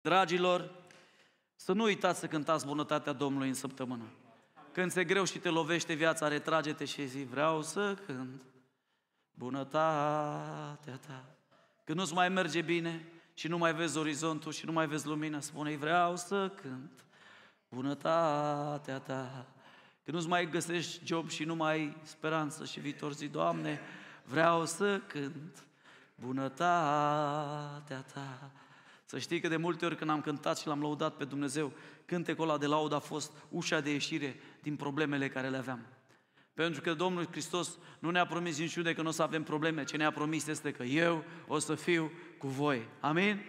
Dragilor, să nu uitați să cântați bunătatea Domnului în săptămână. Când se greu și te lovește viața, retrage-te și zi, vreau să cânt bunătatea ta. Când nu-ți mai merge bine și nu mai vezi orizontul și nu mai vezi lumina, spune vreau să cânt bunătatea ta. Când nu-ți mai găsești job și nu mai ai speranță și viitor, zi, Doamne, vreau să cânt bunătatea ta. Să știi că de multe ori când am cântat și l-am lăudat pe Dumnezeu, cântecul ăla de laudă a fost ușa de ieșire din problemele care le aveam. Pentru că Domnul Hristos nu ne-a promis niciunde că nu o să avem probleme. Ce ne-a promis este că eu o să fiu cu voi. Amin?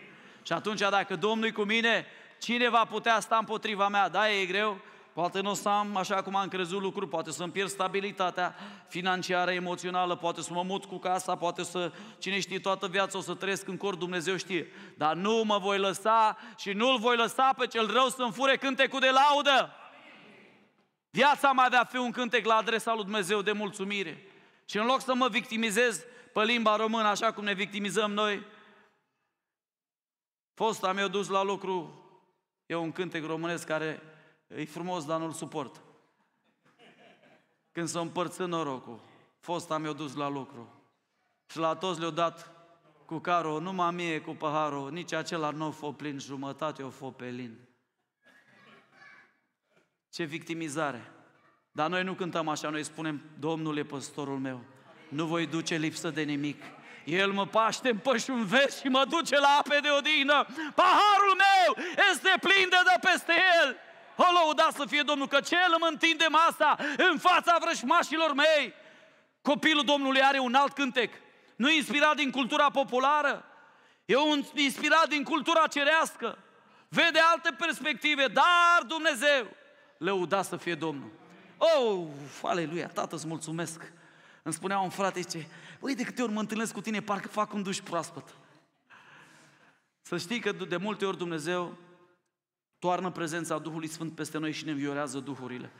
Și atunci dacă Domnul e cu mine, cine va putea sta împotriva mea? Da, e greu, Poate nu o să am așa cum am crezut lucruri, poate să-mi pierd stabilitatea financiară, emoțională, poate să mă mut cu casa, poate să, cine știe, toată viața o să trăiesc în cor, Dumnezeu știe. Dar nu mă voi lăsa și nu-l voi lăsa pe cel rău să-mi fure cântecul de laudă. Viața mea avea fi un cântec la adresa lui Dumnezeu de mulțumire. Și în loc să mă victimizez pe limba română, așa cum ne victimizăm noi, fosta mi-a dus la lucru, e un cântec românesc care E frumos, dar nu-l suport. Când s-a împărțit norocul, fosta mi-a dus la lucru. Și la toți le-au dat cu caro, numai mie cu paharul, nici acela nu a fost plin, jumătate o fost pe lin. Ce victimizare! Dar noi nu cântăm așa, noi spunem, Domnul e păstorul meu, nu voi duce lipsă de nimic. El mă paște în pășun vest și mă duce la ape de odină. Paharul meu este plin de dă peste el. O lăuda să fie Domnul, că cel îmi întinde masa în fața vrășmașilor mei. Copilul Domnului are un alt cântec. Nu e inspirat din cultura populară, e un inspirat din cultura cerească. Vede alte perspective, dar Dumnezeu lăuda să fie Domnul. Oh, aleluia, tată, îți mulțumesc. Îmi spunea un frate, zice, băi, de câte ori mă întâlnesc cu tine, parcă fac un duș proaspăt. Să știi că de multe ori Dumnezeu toarnă prezența Duhului Sfânt peste noi și ne înviorează duhurile.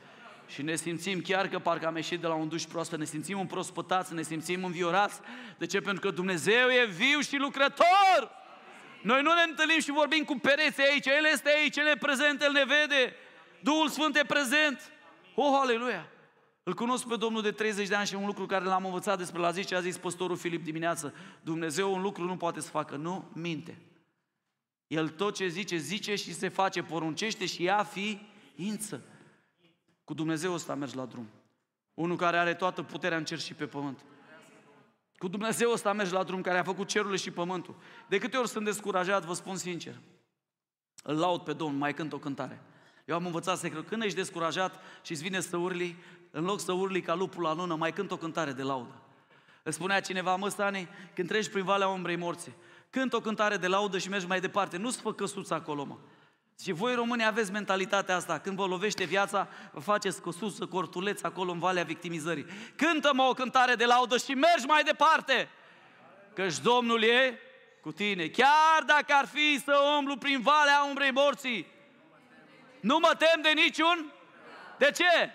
Și ne simțim chiar că parcă am ieșit de la un duș proaspăt, ne simțim împrospătați, ne simțim înviorați. De ce? Pentru că Dumnezeu e viu și lucrător! Noi nu ne întâlnim și vorbim cu pereții aici, El este aici, El e prezent, El ne vede. Duhul Sfânt e prezent. Oh, aleluia! Îl cunosc pe Domnul de 30 de ani și un lucru care l-am învățat despre la zi ce a zis păstorul Filip dimineață. Dumnezeu un lucru nu poate să facă, nu minte. El tot ce zice, zice și se face, poruncește și ia ființă. Cu Dumnezeu ăsta mergi la drum. Unul care are toată puterea în cer și pe pământ. Cu Dumnezeu ăsta mergi la drum, care a făcut cerurile și pământul. De câte ori sunt descurajat, vă spun sincer, îl laud pe Domnul, mai cânt o cântare. Eu am învățat să cred, când ești descurajat și îți vine să urli, în loc să urli ca lupul la lună, mai cânt o cântare de laudă. Îți spunea cineva, mă, Stani, când treci prin Valea Ombrei Morții, cânt o cântare de laudă și mergi mai departe. Nu-ți fă căsuță acolo, mă. Și voi români aveți mentalitatea asta. Când vă lovește viața, vă faceți căsuță, cortuleț acolo în valea victimizării. Cântă-mă o cântare de laudă și mergi mai departe. Căci Domnul e cu tine. Chiar dacă ar fi să umblu prin valea umbrei morții, nu mă tem de niciun. De ce?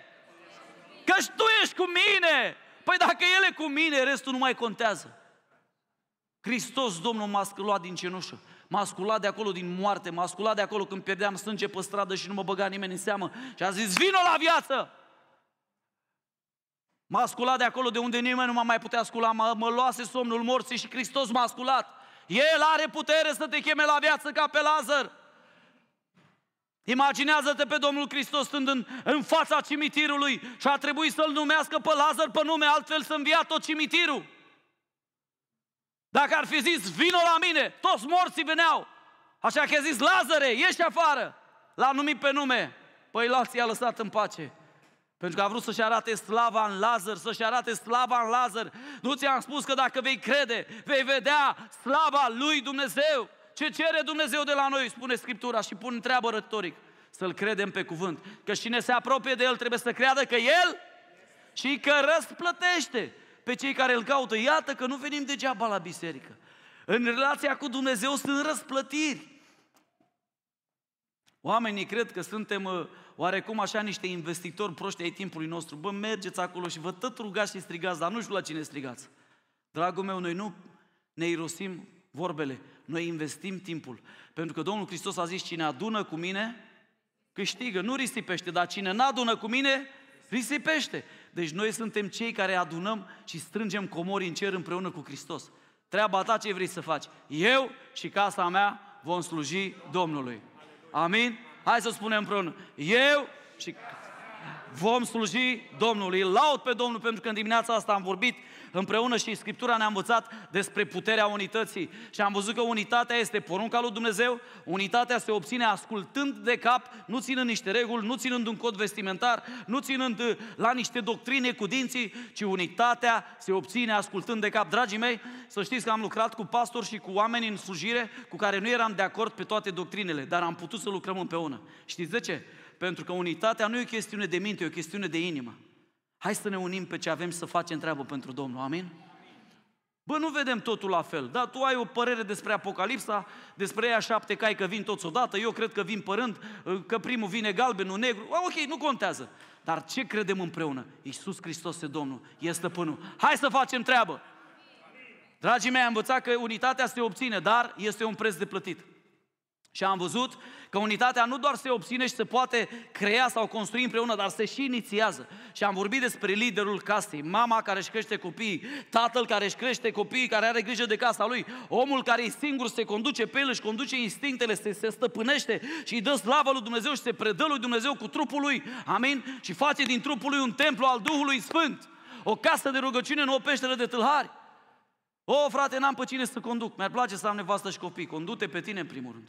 Căci tu ești cu mine. Păi dacă El e cu mine, restul nu mai contează. Hristos, Domnul, m-a sculat din cenușă. M-a sculat de acolo din moarte, m-a sculat de acolo când pierdeam sânge pe stradă și nu mă băga nimeni în seamă. Și a zis, vino la viață! M-a sculat de acolo de unde nimeni nu m-a mai putea scula, mă, mă luase somnul morții și Hristos m-a sculat. El are putere să te cheme la viață ca pe Lazar. Imaginează-te pe Domnul Hristos stând în, în fața cimitirului și a trebuit să-l numească pe Lazar pe nume, altfel să învia tot cimitirul. Dacă ar fi zis, vino la mine, toți morții veneau. Așa că a zis, Lazare, ieși afară. L-a numit pe nume. Păi la i-a lăsat în pace. Pentru că a vrut să-și arate slava în Lazar, să-și arate slava în Lazar. Nu ți-am spus că dacă vei crede, vei vedea slava lui Dumnezeu. Ce cere Dumnezeu de la noi, spune Scriptura și pun întreabă retoric. Să-L credem pe cuvânt. Că cine se apropie de El trebuie să creadă că El și că răsplătește pe cei care îl caută. Iată că nu venim degeaba la biserică. În relația cu Dumnezeu sunt răsplătiri. Oamenii cred că suntem uh, oarecum așa niște investitori proști ai timpului nostru. Bă, mergeți acolo și vă tot rugați și strigați, dar nu știu la cine strigați. Dragul meu, noi nu ne irosim vorbele. Noi investim timpul. Pentru că Domnul Hristos a zis, cine adună cu mine, câștigă, nu risipește, dar cine nu adună cu mine, risipește. Deci noi suntem cei care adunăm și strângem comori în cer împreună cu Hristos. Treaba ta ce vrei să faci? Eu și casa mea vom sluji Domnului. Amin? Hai să spunem împreună. Eu și vom sluji Domnului. Îl laud pe Domnul pentru că în dimineața asta am vorbit împreună și Scriptura ne-a învățat despre puterea unității. Și am văzut că unitatea este porunca lui Dumnezeu, unitatea se obține ascultând de cap, nu ținând niște reguli, nu ținând un cod vestimentar, nu ținând uh, la niște doctrine cu dinții, ci unitatea se obține ascultând de cap. Dragii mei, să știți că am lucrat cu pastori și cu oameni în slujire cu care nu eram de acord pe toate doctrinele, dar am putut să lucrăm împreună. Știți de ce? Pentru că unitatea nu e o chestiune de minte, e o chestiune de inimă. Hai să ne unim pe ce avem să facem treabă pentru Domnul, amin? Bă, nu vedem totul la fel, dar tu ai o părere despre Apocalipsa, despre ea șapte cai că vin toți odată, eu cred că vin părând, că primul vine galbenul, negru, ok, nu contează. Dar ce credem împreună? Iisus Hristos e Domnul, e stăpânul. Hai să facem treabă! Dragii mei, am învățat că unitatea se obține, dar este un preț de plătit. Și am văzut că unitatea nu doar se obține și se poate crea sau construi împreună, dar se și inițiază. Și am vorbit despre liderul casei, mama care își crește copiii, tatăl care își crește copiii, care are grijă de casa lui, omul care e singur, se conduce pe el, își conduce instinctele, se, se stăpânește și îi dă slavă lui Dumnezeu și se predă lui Dumnezeu cu trupul lui. Amin? Și face din trupul lui un templu al Duhului Sfânt. O casă de rugăciune, nu o peșteră de tâlhari. O, frate, n-am pe cine să conduc. Mi-ar place să am nevastă și copii. Condu-te pe tine în primul rând.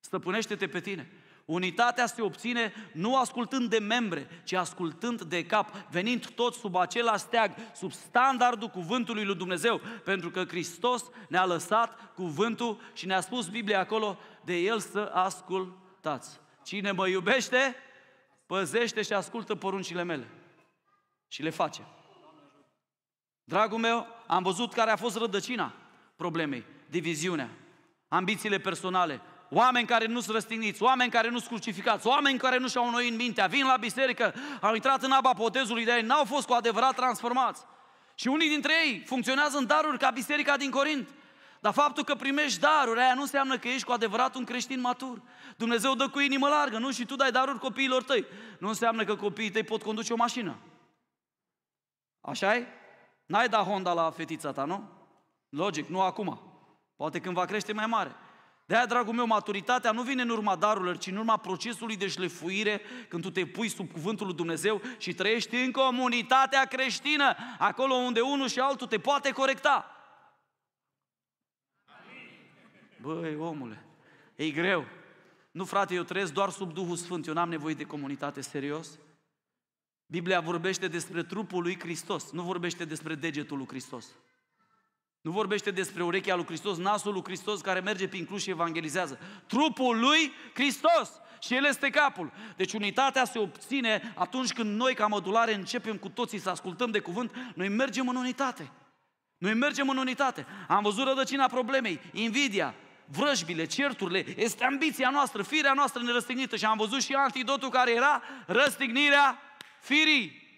Stăpânește-te pe tine. Unitatea se obține nu ascultând de membre, ci ascultând de cap, venind toți sub același steag, sub standardul cuvântului lui Dumnezeu, pentru că Hristos ne-a lăsat cuvântul și ne-a spus Biblia acolo de El să ascultați. Cine mă iubește, păzește și ascultă poruncile mele. Și le face. Dragul meu, am văzut care a fost rădăcina problemei, diviziunea, ambițiile personale, oameni care nu sunt răstigniți, oameni care nu sunt crucificați, oameni care nu și-au noi în mintea, vin la biserică, au intrat în apa botezului de ei, n-au fost cu adevărat transformați. Și unii dintre ei funcționează în daruri ca biserica din Corint. Dar faptul că primești daruri, aia nu înseamnă că ești cu adevărat un creștin matur. Dumnezeu dă cu inimă largă, nu? Și tu dai daruri copiilor tăi. Nu înseamnă că copiii tăi pot conduce o mașină. așa e? N-ai da Honda la fetița ta, nu? Logic, nu acum. Poate când va crește mai mare. De aia, dragul meu, maturitatea nu vine în urma darurilor, ci în urma procesului de șlefuire, când tu te pui sub cuvântul lui Dumnezeu și trăiești în comunitatea creștină, acolo unde unul și altul te poate corecta. Băi, omule, e greu. Nu, frate, eu trăiesc doar sub Duhul Sfânt, eu n-am nevoie de comunitate, serios. Biblia vorbește despre trupul lui Hristos, nu vorbește despre degetul lui Hristos. Nu vorbește despre urechea lui Hristos, nasul lui Hristos care merge prin Cluj și evangelizează. Trupul lui Hristos și El este capul. Deci unitatea se obține atunci când noi ca mădulare începem cu toții să ascultăm de cuvânt, noi mergem în unitate. Noi mergem în unitate. Am văzut rădăcina problemei, invidia, vrăjbile, certurile, este ambiția noastră, firea noastră nerăstignită și am văzut și antidotul care era răstignirea firii.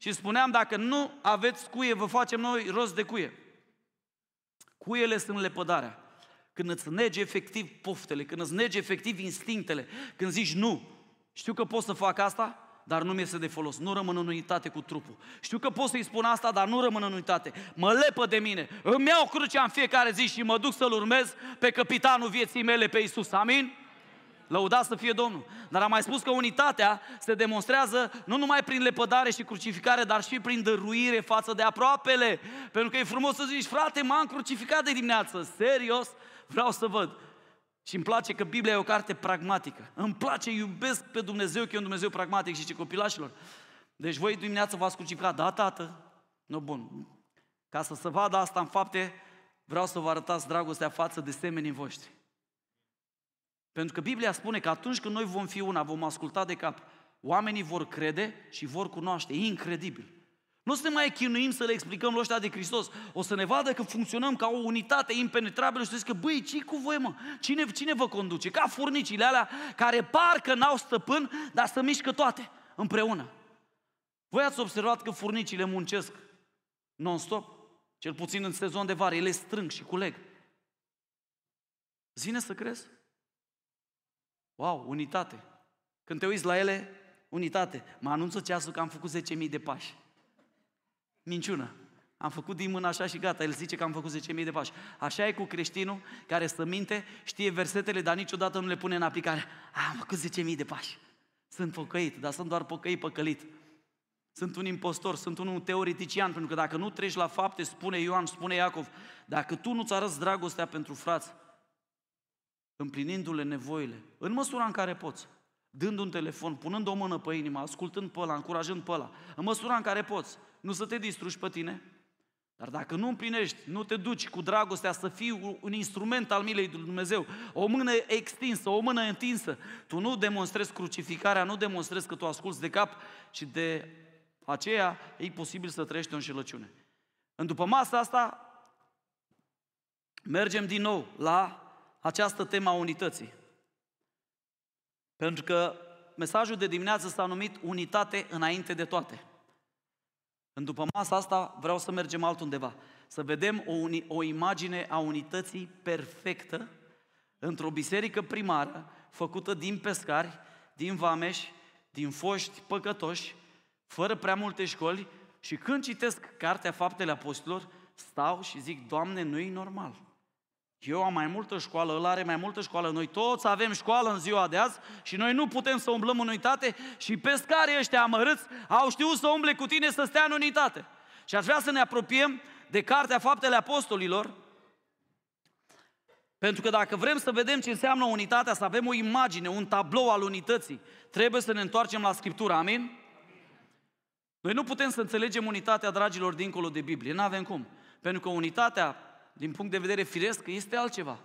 Și spuneam, dacă nu aveți cuie, vă facem noi rost de cuie. Cuiele sunt lepădarea. Când îți negi efectiv poftele, când îți negi efectiv instinctele, când zici nu, știu că pot să fac asta, dar nu mi-este de folos. Nu rămân în unitate cu trupul. Știu că pot să-i spun asta, dar nu rămân în unitate. Mă lepă de mine. Îmi iau crucea în fiecare zi și mă duc să-L urmez pe capitanul vieții mele, pe Isus. Amin? Lăudați să fie Domnul. Dar am mai spus că unitatea se demonstrează nu numai prin lepădare și crucificare, dar și prin dăruire față de aproapele. Pentru că e frumos să zici, frate, m-am crucificat de dimineață. Serios? Vreau să văd. Și îmi place că Biblia e o carte pragmatică. Îmi place, iubesc pe Dumnezeu, că e un Dumnezeu pragmatic și ce copilașilor. Deci voi dimineață v-ați crucificat, da, tată? Nu, bun. Ca să se vadă asta în fapte, vreau să vă arătați dragostea față de semenii voștri. Pentru că Biblia spune că atunci când noi vom fi una, vom asculta de cap, oamenii vor crede și vor cunoaște. E incredibil. Nu să ne mai chinuim să le explicăm lui ăștia de Hristos. O să ne vadă că funcționăm ca o unitate impenetrabilă și să zică, băi, ce cu voi, mă? Cine, cine vă conduce? Ca furnicile alea care parcă n-au stăpân, dar să mișcă toate împreună. Voi ați observat că furnicile muncesc non-stop? Cel puțin în sezon de vară, ele strâng și culeg. Zine să crezi? Wow, unitate. Când te uiți la ele, unitate. Mă anunță ceasul că am făcut 10.000 de pași. Minciună. Am făcut din mână așa și gata, el zice că am făcut 10.000 de pași. Așa e cu creștinul care stă minte, știe versetele, dar niciodată nu le pune în aplicare. A, am făcut 10.000 de pași. Sunt pocăit, dar sunt doar pocăit, păcălit. Sunt un impostor, sunt un teoretician, pentru că dacă nu treci la fapte, spune Ioan, spune Iacov, dacă tu nu-ți arăți dragostea pentru frați, împlinindu-le nevoile, în măsura în care poți, dând un telefon, punând o mână pe inimă, ascultând pe ăla, încurajând pe ăla, în măsura în care poți, nu să te distrugi pe tine, dar dacă nu împlinești, nu te duci cu dragostea să fii un instrument al milei lui Dumnezeu, o mână extinsă, o mână întinsă, tu nu demonstrezi crucificarea, nu demonstrezi că tu asculți de cap și de aceea e posibil să trăiești o înșelăciune. În după masa asta, mergem din nou la această temă a unității. Pentru că mesajul de dimineață s-a numit Unitate înainte de toate. În după masa asta vreau să mergem altundeva. Să vedem o, uni, o imagine a unității perfectă într-o biserică primară făcută din pescari, din vameși, din foști păcătoși, fără prea multe școli și când citesc Cartea Faptele Apostolilor, stau și zic, Doamne, nu-i normal. Eu am mai multă școală, ăla are mai multă școală, noi toți avem școală în ziua de azi și noi nu putem să umblăm în unitate și pescarii ăștia amărâți au știut să umble cu tine să stea în unitate. Și aș vrea să ne apropiem de Cartea Faptele Apostolilor, pentru că dacă vrem să vedem ce înseamnă unitatea, să avem o imagine, un tablou al unității, trebuie să ne întoarcem la Scriptură, amin? Noi nu putem să înțelegem unitatea, dragilor, dincolo de Biblie, nu avem cum. Pentru că unitatea din punct de vedere firesc, este altceva.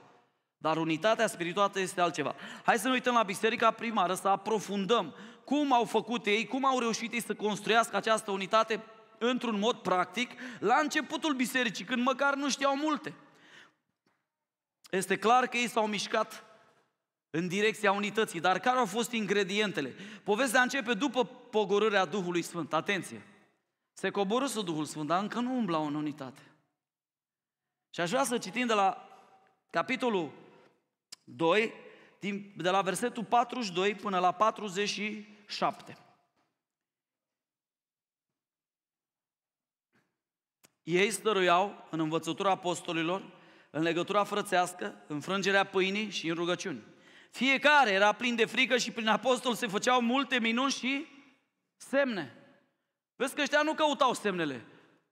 Dar unitatea spirituală este altceva. Hai să ne uităm la biserica primară, să aprofundăm cum au făcut ei, cum au reușit ei să construiască această unitate într-un mod practic la începutul bisericii, când măcar nu știau multe. Este clar că ei s-au mișcat în direcția unității, dar care au fost ingredientele? Povestea începe după pogorârea Duhului Sfânt. Atenție! Se coborâsă Duhul Sfânt, dar încă nu umblau în unitate. Și aș vrea să citim de la capitolul 2, de la versetul 42 până la 47. Ei stăruiau în învățătura apostolilor, în legătura frățească, în frângerea pâinii și în rugăciuni. Fiecare era plin de frică și prin apostol se făceau multe minuni și semne. Vezi că ăștia nu căutau semnele.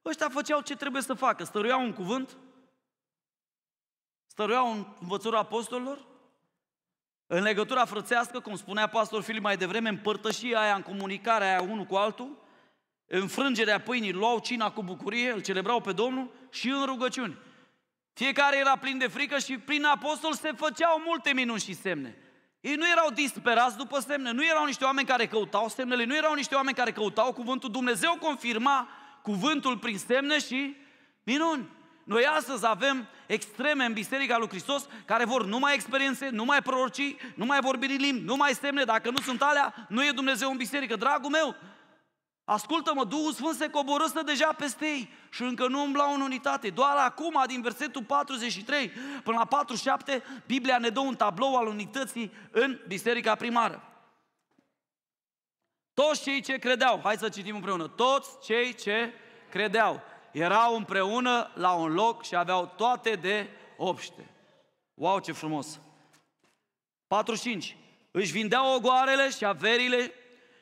Ăștia făceau ce trebuie să facă. Stăruiau un cuvânt, stăruiau în învățătura apostolilor, în legătura frățească, cum spunea pastor Filip mai devreme, împărtășia aia, în comunicarea aia unul cu altul, înfrângerea pâinii, luau cina cu bucurie, îl celebrau pe Domnul și în rugăciuni. Fiecare era plin de frică și prin apostol se făceau multe minuni și semne. Ei nu erau disperați după semne, nu erau niște oameni care căutau semnele, nu erau niște oameni care căutau cuvântul. Dumnezeu confirma cuvântul prin semne și minuni. Noi astăzi avem extreme în Biserica lui Hristos care vor numai experiențe, numai prorocii, numai vorbiri limbi, numai semne. Dacă nu sunt alea, nu e Dumnezeu în biserică. Dragul meu, ascultă-mă, Duhul Sfânt se coborâstă deja peste ei și încă nu umblau în unitate. Doar acum, din versetul 43 până la 47, Biblia ne dă un tablou al unității în biserica primară. Toți cei ce credeau, hai să citim împreună, toți cei ce credeau erau împreună la un loc și aveau toate de obște. Wow, ce frumos! 45. Își vindeau ogoarele și averile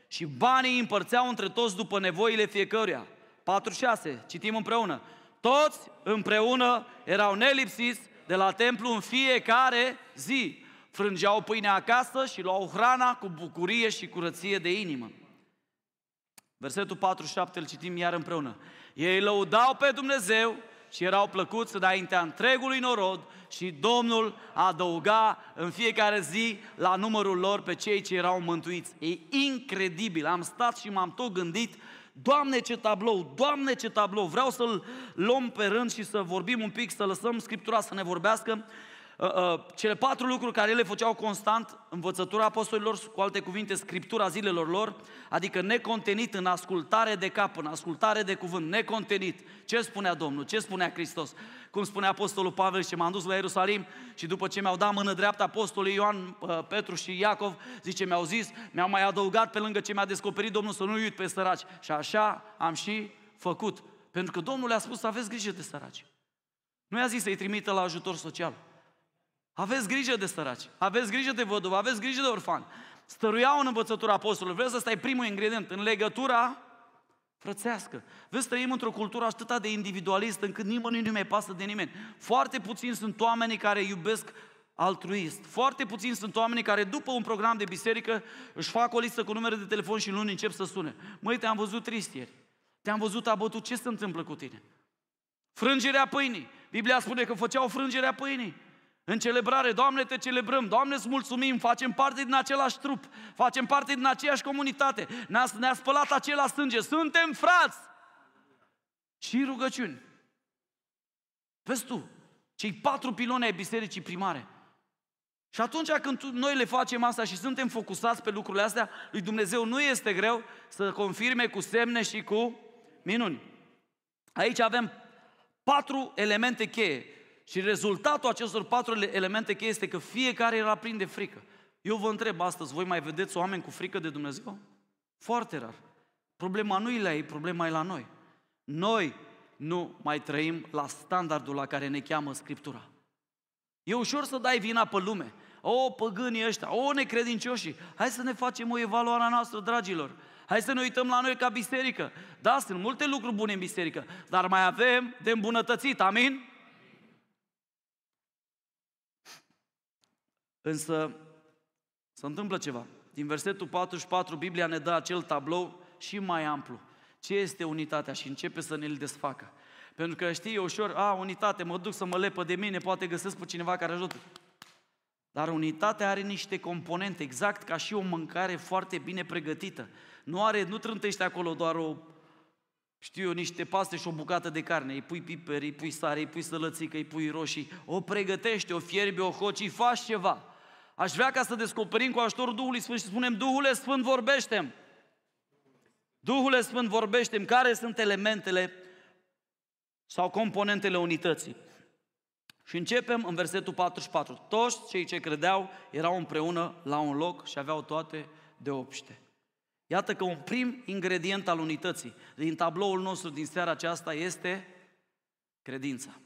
și banii împărțeau între toți după nevoile fiecăruia. 46. Citim împreună. Toți împreună erau nelipsiți de la templu în fiecare zi. Frângeau pâinea acasă și luau hrana cu bucurie și curăție de inimă. Versetul 47 îl citim iar împreună. Ei lăudau pe Dumnezeu și erau plăcuți înaintea întregului norod și Domnul adăuga în fiecare zi la numărul lor pe cei ce erau mântuiți. E incredibil, am stat și m-am tot gândit, Doamne ce tablou, Doamne ce tablou, vreau să-l luăm pe rând și să vorbim un pic, să lăsăm Scriptura să ne vorbească. Uh, uh, cele patru lucruri care ele făceau constant, învățătura apostolilor, cu alte cuvinte, scriptura zilelor lor, adică necontenit în ascultare de cap, în ascultare de cuvânt, necontenit. Ce spunea Domnul? Ce spunea Hristos? Cum spunea Apostolul Pavel și m-am dus la Ierusalim și după ce mi-au dat mână dreaptă Apostolii Ioan, uh, Petru și Iacov, zice, mi-au zis, mi-au mai adăugat pe lângă ce mi-a descoperit Domnul să nu uit pe săraci. Și așa am și făcut. Pentru că Domnul le-a spus să aveți grijă de săraci. Nu i-a zis să-i trimită la ajutor social. Aveți grijă de săraci, aveți grijă de văduvă, aveți grijă de orfani. Stăruiau în învățătura apostolului. Vreau să stai primul ingredient în legătura frățească. Vezi, trăim într-o cultură atât de individualistă încât nimănui nu mai pasă de nimeni. Foarte puțini sunt oamenii care iubesc altruist. Foarte puțini sunt oamenii care după un program de biserică își fac o listă cu numere de telefon și luni încep să sune. Măi, te-am văzut trist ieri. Te-am văzut abătut. Ce se întâmplă cu tine? Frângerea pâinii. Biblia spune că făceau frângerea pâinii. În celebrare, Doamne, te celebrăm, Doamne, îți mulțumim, facem parte din același trup, facem parte din aceeași comunitate, ne-a, ne spălat acela sânge, suntem frați! Și rugăciuni. Vezi tu, cei patru piloni ai bisericii primare. Și atunci când noi le facem asta și suntem focusați pe lucrurile astea, lui Dumnezeu nu este greu să confirme cu semne și cu minuni. Aici avem patru elemente cheie și rezultatul acestor patru elemente cheie este că fiecare era plin de frică. Eu vă întreb astăzi, voi mai vedeți oameni cu frică de Dumnezeu? Foarte rar. Problema nu e la ei, problema e la noi. Noi nu mai trăim la standardul la care ne cheamă Scriptura. E ușor să dai vina pe lume. O, păgânii ăștia, o, necredincioșii. Hai să ne facem o evaluare a noastră, dragilor. Hai să ne uităm la noi ca biserică. Da, sunt multe lucruri bune în biserică, dar mai avem de îmbunătățit, amin? Însă se întâmplă ceva. Din versetul 44, Biblia ne dă acel tablou și mai amplu. Ce este unitatea? Și începe să ne-l desfacă. Pentru că știi, e ușor, a, unitate, mă duc să mă lepă de mine, poate găsesc pe cineva care ajută. Dar unitatea are niște componente, exact ca și o mâncare foarte bine pregătită. Nu are, nu trântește acolo doar o, știu eu, niște paste și o bucată de carne. Îi pui piper, îi pui sare, îi pui sălățică, îi pui roșii. O pregătește, o fierbi, o hoci, faci ceva. Aș vrea ca să descoperim cu ajutorul Duhului Sfânt și spunem, Duhule Sfânt, vorbește Duhule Sfânt, vorbește care sunt elementele sau componentele unității. Și începem în versetul 44. Toți cei ce credeau erau împreună la un loc și aveau toate de obște. Iată că un prim ingredient al unității din tabloul nostru din seara aceasta este credința.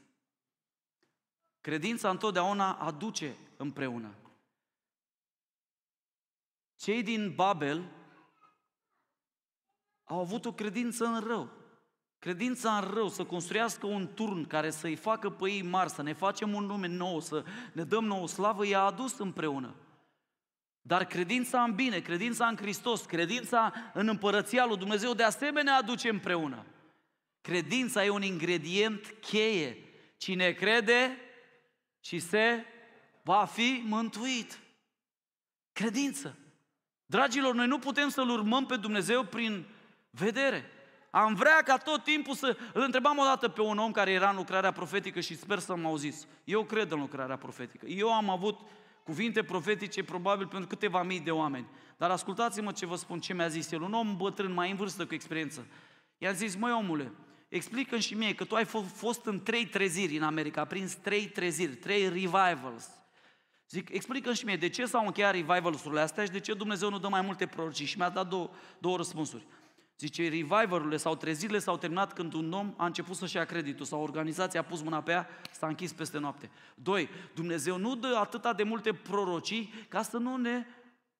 Credința întotdeauna aduce împreună. Cei din Babel au avut o credință în rău. Credința în rău, să construiască un turn care să-i facă pe ei mari, să ne facem un nume nou, să ne dăm nouă slavă, i-a adus împreună. Dar credința în bine, credința în Hristos, credința în împărăția lui Dumnezeu de asemenea aduce împreună. Credința e un ingredient cheie. Cine crede și se va fi mântuit. Credință. Dragilor, noi nu putem să-L urmăm pe Dumnezeu prin vedere. Am vrea ca tot timpul să... Îl întrebam odată pe un om care era în lucrarea profetică și sper să mă auziți. Eu cred în lucrarea profetică. Eu am avut cuvinte profetice probabil pentru câteva mii de oameni. Dar ascultați-mă ce vă spun, ce mi-a zis el. Un om bătrân, mai în vârstă cu experiență. I-a zis, măi omule, explică și mie că tu ai fost în trei treziri în America, a prins trei treziri, trei revivals. Zic, explică și mie de ce s-au încheiat revivalurile astea și de ce Dumnezeu nu dă mai multe prorocii. Și mi-a dat două, două răspunsuri. Zice, revivalurile sau trezirile s-au terminat când un om a început să-și ia creditul sau organizația a pus mâna pe ea, s-a închis peste noapte. Doi, Dumnezeu nu dă atâta de multe prorocii ca să nu ne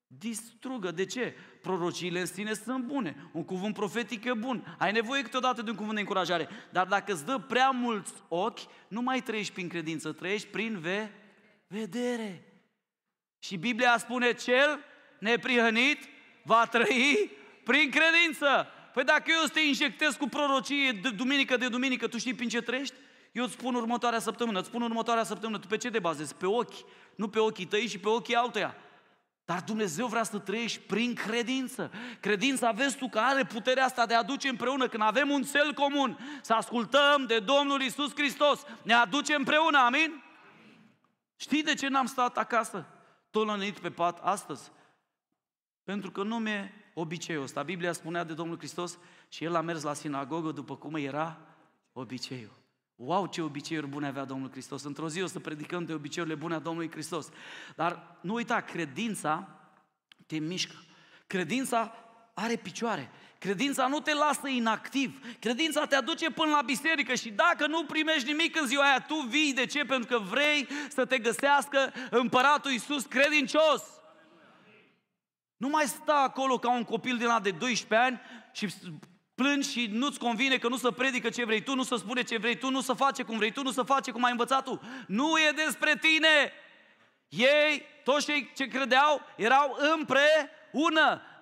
distrugă. De ce? Prorociile în sine sunt bune. Un cuvânt profetic e bun. Ai nevoie câteodată de un cuvânt de încurajare. Dar dacă îți dă prea mulți ochi, nu mai trăiești prin credință, trăiești prin ve- vedere. Și Biblia spune, cel neprihănit va trăi prin credință. Păi dacă eu te injectez cu prorocie de duminică de duminică, tu știi prin ce trăiești? Eu îți spun următoarea săptămână, îți spun următoarea săptămână, tu pe ce te bazezi? Pe ochi, nu pe ochii tăi și pe ochii altuia. Dar Dumnezeu vrea să trăiești prin credință. Credința, vezi tu, că are puterea asta de a aduce împreună, când avem un cel comun, să ascultăm de Domnul Isus Hristos. Ne aduce împreună, amin? Știi de ce n-am stat acasă, tolănit pe pat astăzi? Pentru că nu mi-e obiceiul ăsta. Biblia spunea de Domnul Hristos și el a mers la sinagogă după cum era obiceiul. Wow, ce obiceiuri bune avea Domnul Hristos. Într-o zi o să predicăm de obiceiurile bune a Domnului Hristos. Dar nu uita, credința te mișcă. Credința are picioare. Credința nu te lasă inactiv. Credința te aduce până la biserică și dacă nu primești nimic în ziua aia, tu vii. De ce? Pentru că vrei să te găsească împăratul Iisus credincios. Nu mai sta acolo ca un copil din la de 12 ani și plângi și nu-ți convine că nu să predică ce vrei tu, nu să spune ce vrei tu, nu să face cum vrei tu, nu să face cum ai învățat tu. Nu e despre tine! Ei, toți cei ce credeau, erau împreună.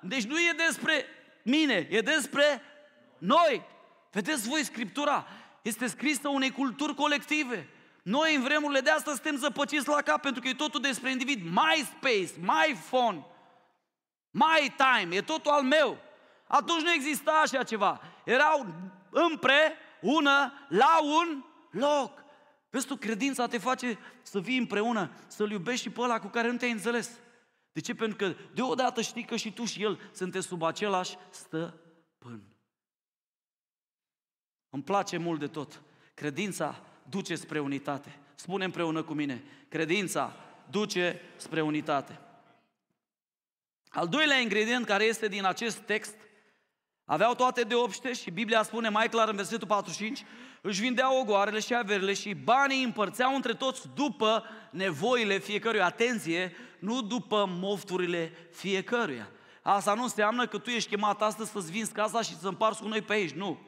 Deci nu e despre mine, e despre noi. Vedeți voi, Scriptura este scrisă unei culturi colective. Noi în vremurile de astăzi suntem zăpăciți la cap pentru că e totul despre individ. My space, my phone, my time, e totul al meu. Atunci nu exista așa ceva. Erau împreună la un loc. Vezi tu, credința te face să fii împreună, să-L iubești și pe ăla cu care nu te-ai înțeles. De ce? Pentru că deodată știi că și tu și el sunteți sub același stăpân. Îmi place mult de tot. Credința duce spre unitate. Spune împreună cu mine. Credința duce spre unitate. Al doilea ingredient care este din acest text, aveau toate de obște și Biblia spune mai clar în versetul 45, își vindeau ogoarele și averile și banii împărțeau între toți după nevoile fiecăruia. Atenție, nu după mofturile fiecăruia. Asta nu înseamnă că tu ești chemat astăzi să-ți vinzi casa și să împarți cu noi pe aici, nu.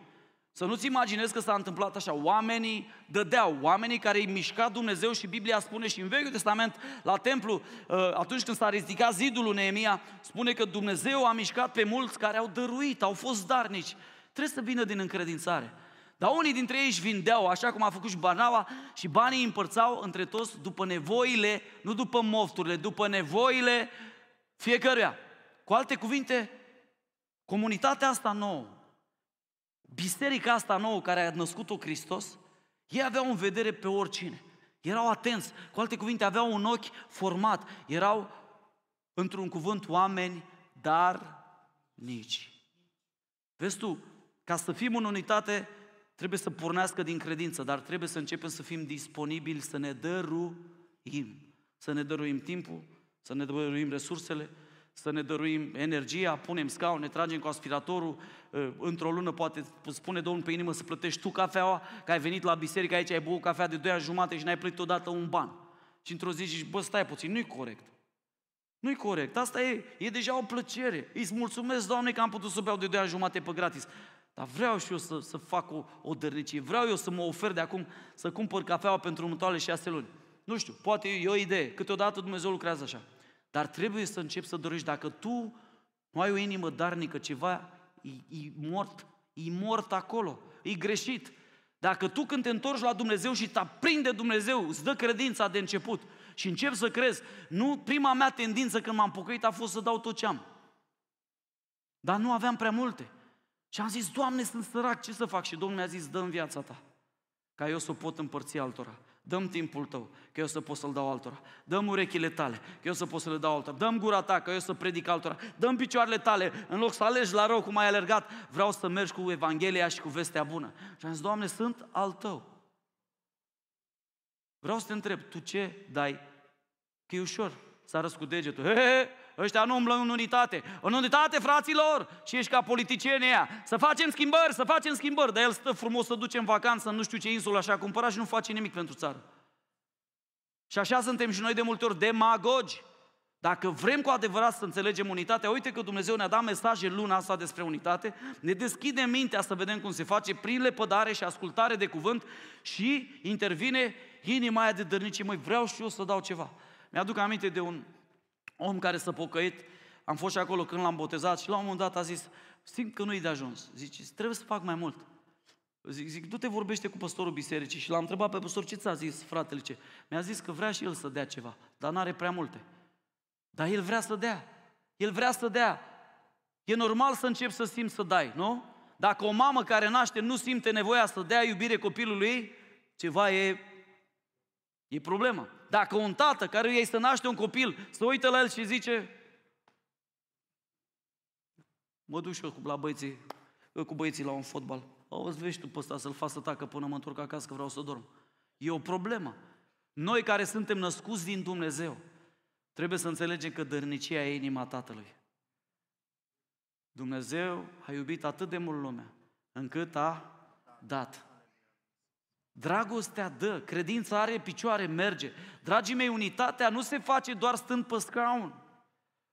Să nu-ți imaginezi că s-a întâmplat așa. Oamenii dădeau, oamenii care îi mișca Dumnezeu și Biblia spune și în Vechiul Testament, la templu, uh, atunci când s-a ridicat zidul lui Neemia, spune că Dumnezeu a mișcat pe mulți care au dăruit, au fost darnici. Trebuie să vină din încredințare. Dar unii dintre ei își vindeau, așa cum a făcut și Barnaua, și banii îi împărțau între toți după nevoile, nu după mofturile, după nevoile fiecăruia. Cu alte cuvinte, comunitatea asta nouă, biserica asta nouă care a născut-o Hristos, ei aveau în vedere pe oricine. Erau atenți, cu alte cuvinte, aveau un ochi format, erau, într-un cuvânt, oameni, dar nici. Vezi tu, ca să fim în unitate, trebuie să pornească din credință, dar trebuie să începem să fim disponibili, să ne dăruim. Să ne dăruim timpul, să ne dăruim resursele, să ne dăruim energia, punem scaun, ne tragem cu aspiratorul, ă, într-o lună poate spune Domnul pe inimă să plătești tu cafeaua, că ai venit la biserică aici, ai băut cafea de 2 ani jumate și n-ai plătit odată un ban. Și într-o zi zici, bă, stai puțin, nu-i corect. Nu-i corect, asta e, e deja o plăcere. Îți mulțumesc, Doamne, că am putut să beau de 2 ani jumate pe gratis. Dar vreau și eu să, să fac o, o dărnicie, vreau eu să mă ofer de acum să cumpăr cafeaua pentru următoarele șase luni. Nu știu, poate e o idee, câteodată Dumnezeu lucrează așa. Dar trebuie să începi să dorești, dacă tu nu ai o inimă darnică, ceva e, e mort, e mort acolo, e greșit. Dacă tu când te întorci la Dumnezeu și te aprinde Dumnezeu, îți dă credința de început și începi să crezi, nu, prima mea tendință când m-am pocăit a fost să dau tot ce am. Dar nu aveam prea multe. Și am zis, Doamne, sunt sărac, ce să fac? Și Domnul mi-a zis, dă în viața ta, ca eu să o pot împărți altora. Dăm timpul tău, că eu să pot să-l dau altora. Dăm urechile tale, că eu să pot să le dau altora. Dăm gura ta, că eu să predic altora. Dăm picioarele tale, în loc să alegi la rău cum ai alergat, vreau să mergi cu Evanghelia și cu vestea bună. Și am zis, Doamne, sunt al tău. Vreau să te întreb, tu ce dai? Că e ușor să arăți cu degetul. He, he, ăștia nu umblă în unitate. În unitate, fraților, și ești ca politicienii aia. Să facem schimbări, să facem schimbări. Dar el stă frumos să duce în vacanță, nu știu ce insulă așa cumpărat și nu face nimic pentru țară. Și așa suntem și noi de multe ori demagogi. Dacă vrem cu adevărat să înțelegem unitatea, uite că Dumnezeu ne-a dat mesaje luna asta despre unitate, ne deschide mintea să vedem cum se face prin lepădare și ascultare de cuvânt și intervine inima aia de dărnicie, măi, vreau și eu să dau ceva. Mi-aduc aminte de un om care s-a pocăit, am fost și acolo când l-am botezat și la un moment dat a zis, simt că nu-i de ajuns. Zice, trebuie să fac mai mult. Zic, zic, du-te vorbește cu păstorul bisericii și l-am întrebat pe păstor ce ți-a zis fratele ce. Mi-a zis că vrea și el să dea ceva, dar nu are prea multe. Dar el vrea să dea. El vrea să dea. E normal să începi să simți să dai, nu? Dacă o mamă care naște nu simte nevoia să dea iubire copilului, ceva e, e problemă. Dacă un tată care îi să naște un copil, să uită la el și zice, mă duc și eu la băieții, cu băieții la un fotbal. Auzi, vezi tu pe ăsta să-l fac să tacă până mă întorc acasă că vreau să dorm. E o problemă. Noi care suntem născuți din Dumnezeu, trebuie să înțelegem că dărnicia e inima Tatălui. Dumnezeu a iubit atât de mult lumea, încât a dat. Dragostea dă, credința are picioare, merge. Dragii mei, unitatea nu se face doar stând pe scaun.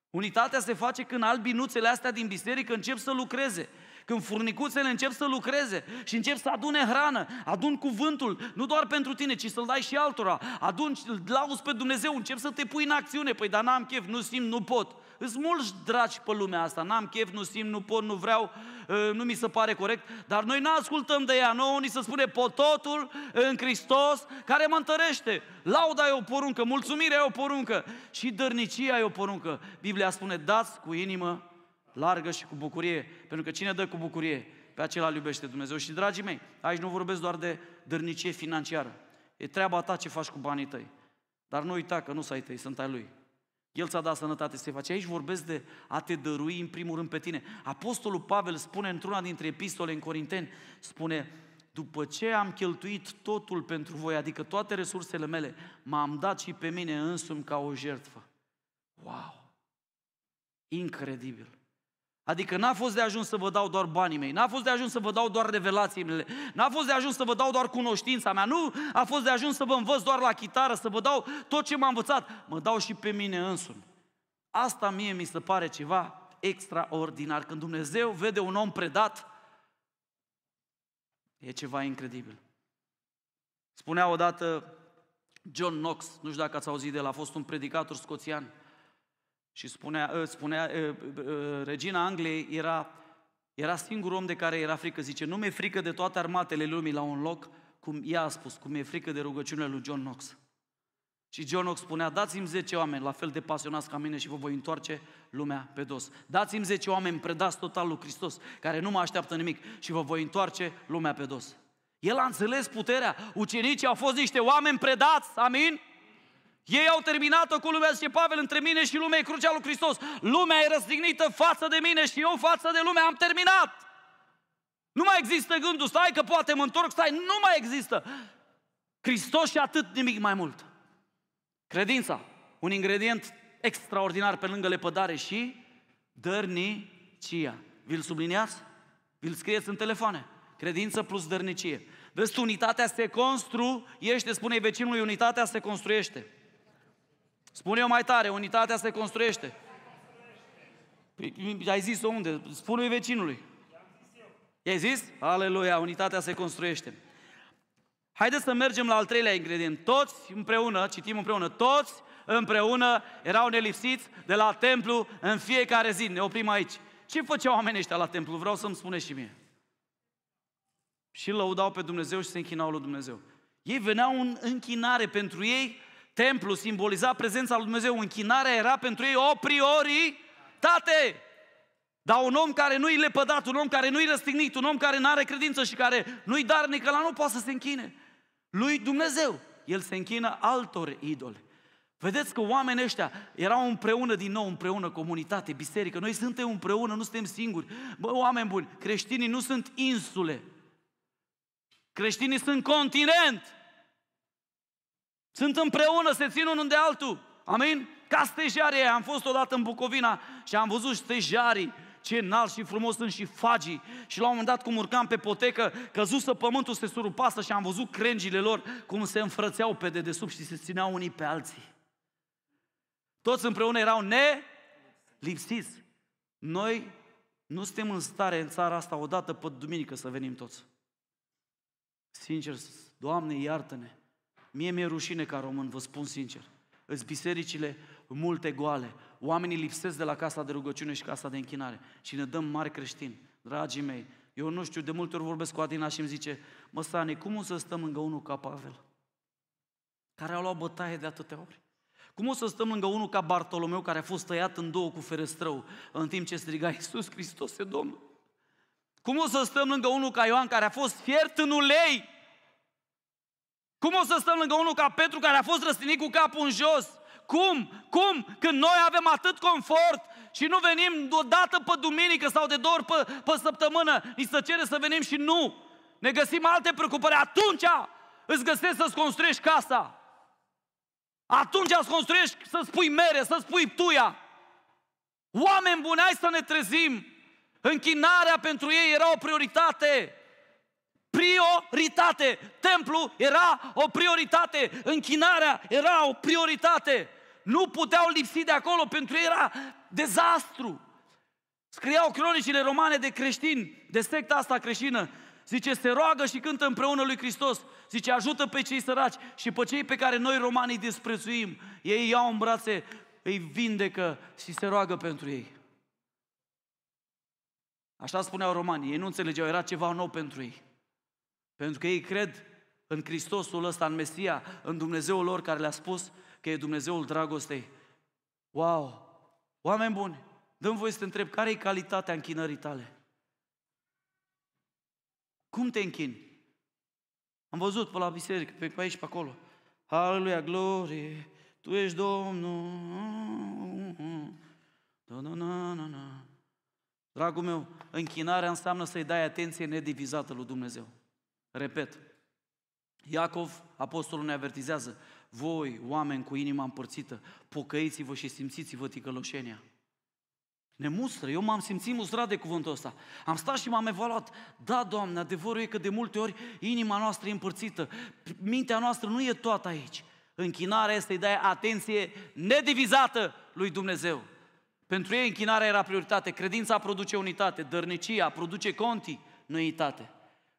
Unitatea se face când albinuțele astea din biserică încep să lucreze. Când furnicuțele încep să lucreze și încep să adune hrană, adun cuvântul, nu doar pentru tine, ci să-l dai și altora. Adun, lauzi pe Dumnezeu, încep să te pui în acțiune. Păi, dar n-am chef, nu simt, nu pot. Îs mulți dragi pe lumea asta, n-am chef, nu simt, nu pot, nu vreau, ă, nu mi se pare corect, dar noi nu ascultăm de ea, nouă ni se spune pototul în Hristos care mă întărește. Lauda e o poruncă, mulțumirea e o poruncă și dărnicia e o poruncă. Biblia spune, dați cu inimă largă și cu bucurie, pentru că cine dă cu bucurie, pe acela îl iubește Dumnezeu. Și, dragii mei, aici nu vorbesc doar de dărnicie financiară. E treaba ta ce faci cu banii tăi. Dar nu uita că nu sunt ai tăi, sunt ai Lui. El ți-a dat sănătate să te faci. Aici vorbesc de a te dărui în primul rând pe tine. Apostolul Pavel spune într-una dintre epistole în Corinteni, spune, după ce am cheltuit totul pentru voi, adică toate resursele mele, m-am dat și pe mine însumi ca o jertfă. Wow! Incredibil! Adică n-a fost de ajuns să vă dau doar banii mei, n-a fost de ajuns să vă dau doar revelațiile mele, n-a fost de ajuns să vă dau doar cunoștința mea, nu a fost de ajuns să vă învăț doar la chitară, să vă dau tot ce m-am învățat, mă dau și pe mine însumi. Asta mie mi se pare ceva extraordinar. Când Dumnezeu vede un om predat, e ceva incredibil. Spunea odată John Knox, nu știu dacă ați auzit de el, a fost un predicator scoțian, și spunea, ă, spunea ă, ă, regina Angliei era, era singurul om de care era frică. Zice, nu mi-e frică de toate armatele lumii la un loc, cum ea a spus, cum e frică de rugăciunile lui John Knox. Și John Knox spunea, dați-mi 10 oameni la fel de pasionați ca mine și vă voi întoarce lumea pe dos. Dați-mi 10 oameni predați total lui Hristos, care nu mă așteaptă nimic și vă voi întoarce lumea pe dos. El a înțeles puterea. Ucenicii au fost niște oameni predați, amin? Ei au terminat-o cu lumea, zice Pavel, între mine și lumea e crucea lui Hristos. Lumea e răstignită față de mine și eu față de lume. Am terminat. Nu mai există gândul, stai că poate mă întorc, stai, nu mai există. Hristos și atât nimic mai mult. Credința, un ingredient extraordinar pe lângă lepădare și dărnicia. Vi-l subliniați? Vi-l scrieți în telefoane. Credință plus dărnicie. Vezi, unitatea se construiește, spune vecinului, unitatea se construiește. Spune eu mai tare, unitatea se construiește. Păi, ai zis-o unde? Spune-i vecinului. I-ai zis? Aleluia, unitatea se construiește. Haideți să mergem la al treilea ingredient. Toți împreună, citim împreună, toți împreună erau nelipsiți de la templu în fiecare zi. Ne oprim aici. Ce făceau oamenii ăștia la templu? Vreau să-mi spuneți și mie. Și lăudau pe Dumnezeu și se închinau lui Dumnezeu. Ei veneau în închinare pentru ei, Templu simboliza prezența lui Dumnezeu, închinarea era pentru ei o prioritate. Dar un om care nu-i lepădat, un om care nu-i răstignit, un om care nu are credință și care nu-i darnic, ăla nu poate să se închine. Lui Dumnezeu. El se închină altor idoli. Vedeți că oamenii ăștia erau împreună din nou, împreună, comunitate, biserică. Noi suntem împreună, nu suntem singuri. Bă, oameni buni, creștinii nu sunt insule. Creștinii sunt continent. Sunt împreună, se țin unul de altul. Amin? Ca stejarii Am fost odată în Bucovina și am văzut stejarii ce înalt și frumos sunt și fagii. Și la un moment dat, cum urcam pe potecă, căzusă pământul, se surupasă și am văzut crengile lor cum se înfrățeau pe dedesubt și se țineau unii pe alții. Toți împreună erau nelipsiți. Noi nu suntem în stare în țara asta odată pe duminică să venim toți. Sincer, Doamne, iartă-ne. Mie mi-e rușine ca român, vă spun sincer. Îți bisericile multe goale. Oamenii lipsesc de la casa de rugăciune și casa de închinare. Și ne dăm mari creștini. Dragii mei, eu nu știu, de multe ori vorbesc cu Adina și îmi zice, mă, Sane, cum o să stăm lângă unul ca Pavel? Care a luat bătaie de atâtea ori. Cum o să stăm lângă unul ca Bartolomeu, care a fost tăiat în două cu ferestrău, în timp ce striga, Iisus Hristos e Domnul? Cum o să stăm lângă unul ca Ioan, care a fost fiert în ulei Cum o să stăm lângă unul ca Petru care a fost răstinit cu capul în jos? Cum? Cum? Când noi avem atât confort și nu venim o dată pe duminică sau de două ori pe, pe săptămână, ni se cere să venim și nu. Ne găsim alte preocupări. Atunci îți găsești să-ți construiești casa. Atunci îți construiești să-ți pui mere, să-ți pui tuia. Oameni buni, hai să ne trezim. Închinarea pentru ei era o prioritate. Prioritate. Templu era o prioritate. Închinarea era o prioritate. Nu puteau lipsi de acolo, pentru ei era dezastru. Scriau cronicile romane de creștini, de secta asta creștină. Zice, se roagă și cântă împreună lui Hristos. Zice, ajută pe cei săraci și pe cei pe care noi romanii disprețuim. Ei iau în brațe, îi vindecă și se roagă pentru ei. Așa spuneau romanii, ei nu înțelegeau, era ceva nou pentru ei. Pentru că ei cred în Hristosul ăsta, în Mesia, în Dumnezeul lor care le-a spus că e Dumnezeul dragostei. Wow! Oameni buni, dăm voie să te întreb, care e calitatea închinării tale? Cum te închini? Am văzut pe la biserică, pe, pe aici, pe acolo. Aleluia, glorie, Tu ești Domnul. Da, da, da, da, da. Dragul meu, închinarea înseamnă să-i dai atenție nedivizată lui Dumnezeu. Repet, Iacov, apostolul, ne avertizează, voi, oameni cu inima împărțită, pocăiți-vă și simțiți-vă ticăloșenia. Ne mustră, eu m-am simțit mustrat de cuvântul ăsta. Am stat și m-am evaluat. Da, Doamne, adevărul e că de multe ori inima noastră e împărțită. Mintea noastră nu e toată aici. Închinarea este să-i dai atenție nedivizată lui Dumnezeu. Pentru ei închinarea era prioritate. Credința produce unitate, dărnicia produce conti, noitate.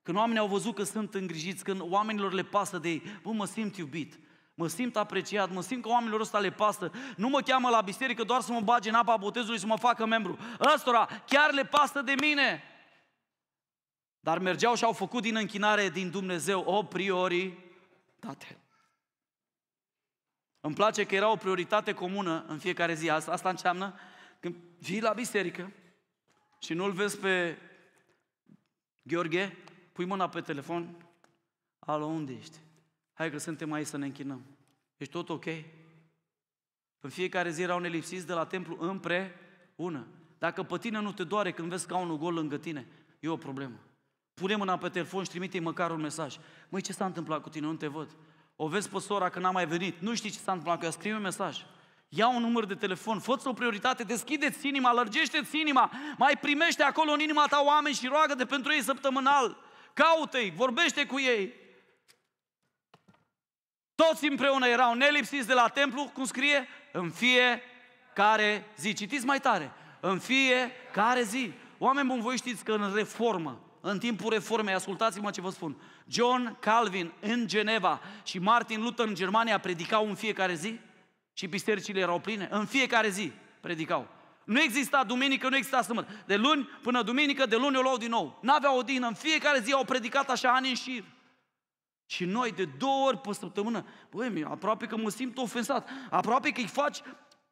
Când oamenii au văzut că sunt îngrijiți, când oamenilor le pasă de ei, bă, mă simt iubit, mă simt apreciat, mă simt că oamenilor ăsta le pasă, nu mă cheamă la biserică doar să mă bage în apa botezului să mă facă membru. Ăstora chiar le pasă de mine. Dar mergeau și au făcut din închinare din Dumnezeu o prioritate. Îmi place că era o prioritate comună în fiecare zi. Asta, asta înseamnă când vii la biserică și nu-l vezi pe Gheorghe, pui mâna pe telefon, alo, unde ești? Hai că suntem aici să ne închinăm. Ești tot ok? În fiecare zi erau nelipsiți de la templu împreună. Dacă pe tine nu te doare când vezi unul gol lângă tine, e o problemă. Pune mâna pe telefon și trimite măcar un mesaj. Măi, ce s-a întâmplat cu tine? Nu te văd. O vezi pe sora că n-a mai venit. Nu știi ce s-a întâmplat cu ea. Scrie un mesaj. Ia un număr de telefon, fă o prioritate, deschideți inima, lărgește-ți inima, mai primește acolo în inima ta oameni și roagă de pentru ei săptămânal. Caută-i, vorbește cu ei. Toți împreună erau nelipsiți de la templu, cum scrie, în fiecare zi. Citiți mai tare. În fiecare zi. Oameni buni, voi știți că în reformă, în timpul reformei, ascultați-mă ce vă spun, John Calvin în Geneva și Martin Luther în Germania predicau în fiecare zi și bisericile erau pline. În fiecare zi predicau. Nu exista duminică, nu exista sâmbătă. De luni până duminică, de luni o luau din nou. N-aveau odină, în fiecare zi au predicat așa ani în șir. Și noi de două ori pe săptămână, băi, aproape că mă simt ofensat, aproape că îi faci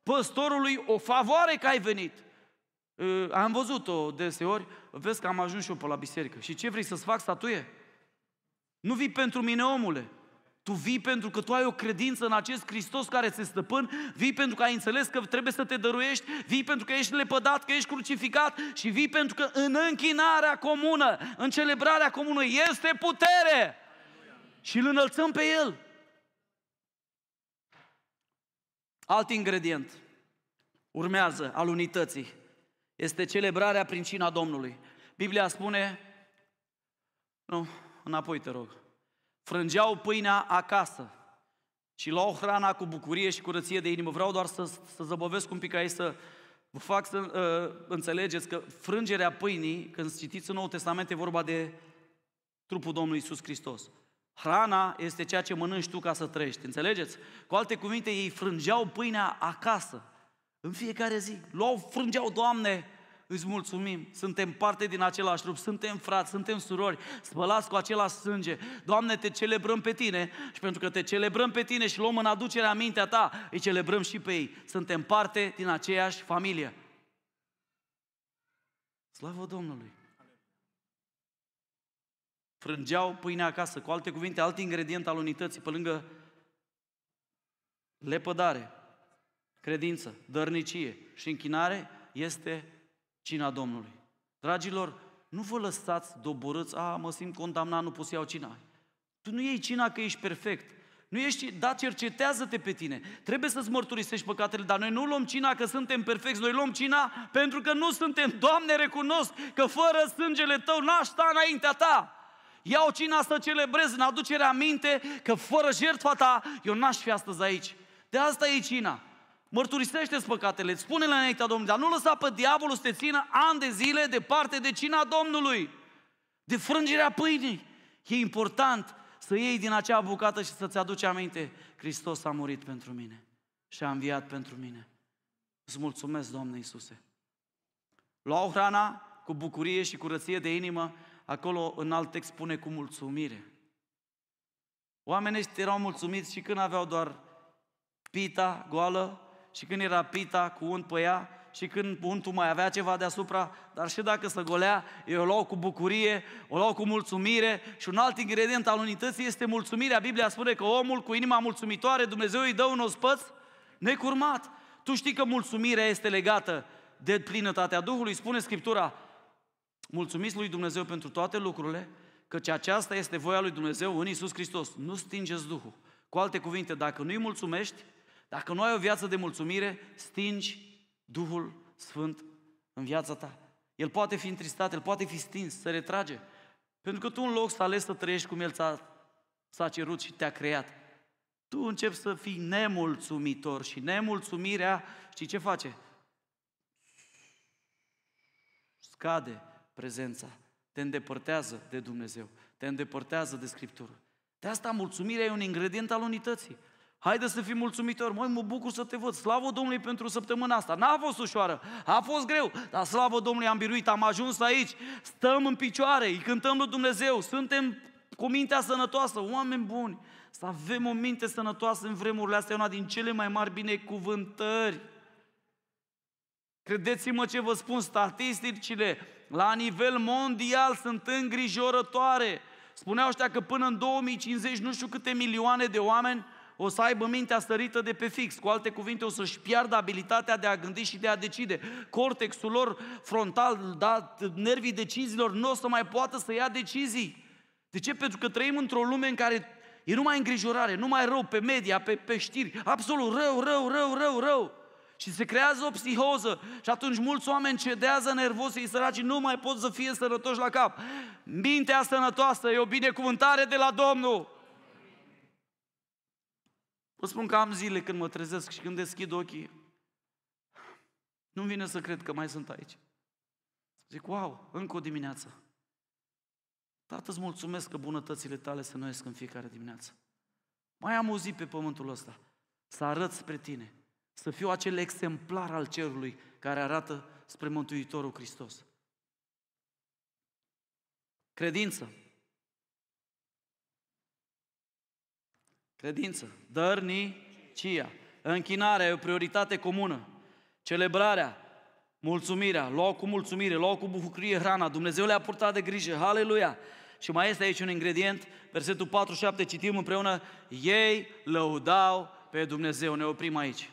păstorului o favoare că ai venit. Am văzut-o deseori, vezi că am ajuns și eu pe la biserică. Și ce vrei să-ți fac statuie? Nu vii pentru mine, omule. Tu vii pentru că tu ai o credință în acest Hristos care se stăpân, vii pentru că ai înțeles că trebuie să te dăruiești, vii pentru că ești lepădat, că ești crucificat și vii pentru că în închinarea comună, în celebrarea comună este putere și îl înălțăm pe El. Alt ingredient urmează al unității. Este celebrarea prin cina Domnului. Biblia spune, nu, înapoi te rog, frângeau pâinea acasă și luau hrana cu bucurie și curăție de inimă. Vreau doar să, să zăbovesc un pic aici, să vă fac să uh, înțelegeți că frângerea pâinii, când citiți în Noul Testament, e vorba de trupul Domnului Isus Hristos. Hrana este ceea ce mănânci tu ca să trăiești, înțelegeți? Cu alte cuvinte, ei frângeau pâinea acasă, în fiecare zi. Luau, frângeau, Doamne, îți mulțumim, suntem parte din același trup, suntem frați, suntem surori, spălați cu același sânge. Doamne, te celebrăm pe tine și pentru că te celebrăm pe tine și luăm în aducerea mintea ta, îi celebrăm și pe ei. Suntem parte din aceeași familie. Slavă Domnului! frângeau pâinea acasă, cu alte cuvinte, alt ingredient al unității, pe lângă lepădare, credință, dărnicie și închinare, este cina Domnului. Dragilor, nu vă lăsați doborâți, a, mă simt condamnat, nu pot să iau cina. Tu nu iei cina că ești perfect. Nu ești, da, cercetează-te pe tine. Trebuie să-ți mărturisești păcatele, dar noi nu luăm cina că suntem perfecți, noi luăm cina pentru că nu suntem. Doamne, recunosc că fără sângele Tău n-aș sta înaintea Ta. Iau cina să celebrez în aducerea aminte că fără jertfa Ta eu n-aș fi astăzi aici. De asta e cina. Mărturisește-ți păcatele, spune-le înaintea Domnului, dar nu lăsa pe diavolul să te țină ani de zile departe de cina Domnului, de frângerea pâinii. E important să iei din acea bucată și să-ți aduci aminte, Hristos a murit pentru mine și a înviat pentru mine. Îți mulțumesc, Doamne Iisuse. Luau hrana cu bucurie și curăție de inimă, acolo în alt text spune cu mulțumire. Oamenii ăștia erau mulțumiți și când aveau doar pita goală și când era pita cu unt pe ea și când untul mai avea ceva deasupra, dar și dacă se golea, eu o luau cu bucurie, o luau cu mulțumire și un alt ingredient al unității este mulțumirea. Biblia spune că omul cu inima mulțumitoare, Dumnezeu îi dă un ospăț necurmat. Tu știi că mulțumirea este legată de plinătatea Duhului, spune Scriptura, mulțumiți lui Dumnezeu pentru toate lucrurile, căci aceasta este voia lui Dumnezeu în Isus Hristos. Nu stingeți Duhul. Cu alte cuvinte, dacă nu-i mulțumești, dacă nu ai o viață de mulțumire, stingi Duhul Sfânt în viața ta. El poate fi întristat, el poate fi stins, se retrage. Pentru că tu în loc să alegi să trăiești cum El ți-a, ți-a cerut și te-a creat, tu începi să fii nemulțumitor și nemulțumirea, știi ce face? Scade prezența, te îndepărtează de Dumnezeu, te îndepărtează de Scriptură. De asta mulțumirea e un ingredient al unității. Haide să fim mulțumitori. Măi, mă bucur să te văd. Slavă Domnului pentru săptămâna asta. N-a fost ușoară, a fost greu, dar slavă Domnului am biruit, am ajuns aici. Stăm în picioare, îi cântăm lui Dumnezeu, suntem cu mintea sănătoasă, oameni buni. Să avem o minte sănătoasă în vremurile astea, una din cele mai mari binecuvântări. Credeți-mă ce vă spun, statisticile la nivel mondial sunt îngrijorătoare. Spuneau ăștia că până în 2050 nu știu câte milioane de oameni o să aibă mintea stărită de pe fix. Cu alte cuvinte, o să-și piardă abilitatea de a gândi și de a decide. Cortexul lor frontal, da, nervii deciziilor, nu o să mai poată să ia decizii. De ce? Pentru că trăim într-o lume în care e numai îngrijorare, numai rău pe media, pe, pe știri, absolut rău, rău, rău, rău, rău. Și se creează o psihoză și atunci mulți oameni cedează nervos, ei săraci nu mai pot să fie sănătoși la cap. Mintea sănătoasă e o binecuvântare de la Domnul. Vă spun că am zile când mă trezesc și când deschid ochii, nu vine să cred că mai sunt aici. Zic, wow, încă o dimineață. Tată, îți mulțumesc că bunătățile tale se noiesc în fiecare dimineață. Mai am o zi pe pământul ăsta, să arăt spre tine, să fiu acel exemplar al cerului care arată spre Mântuitorul Hristos. Credință. Credință, dărnicia, închinarea e o prioritate comună. Celebrarea, mulțumirea, luau cu mulțumire, luau cu bucurie hrana, Dumnezeu le-a purtat de grijă, haleluia! Și mai este aici un ingredient, versetul 4-7, citim împreună, ei lăudau pe Dumnezeu, ne oprim aici.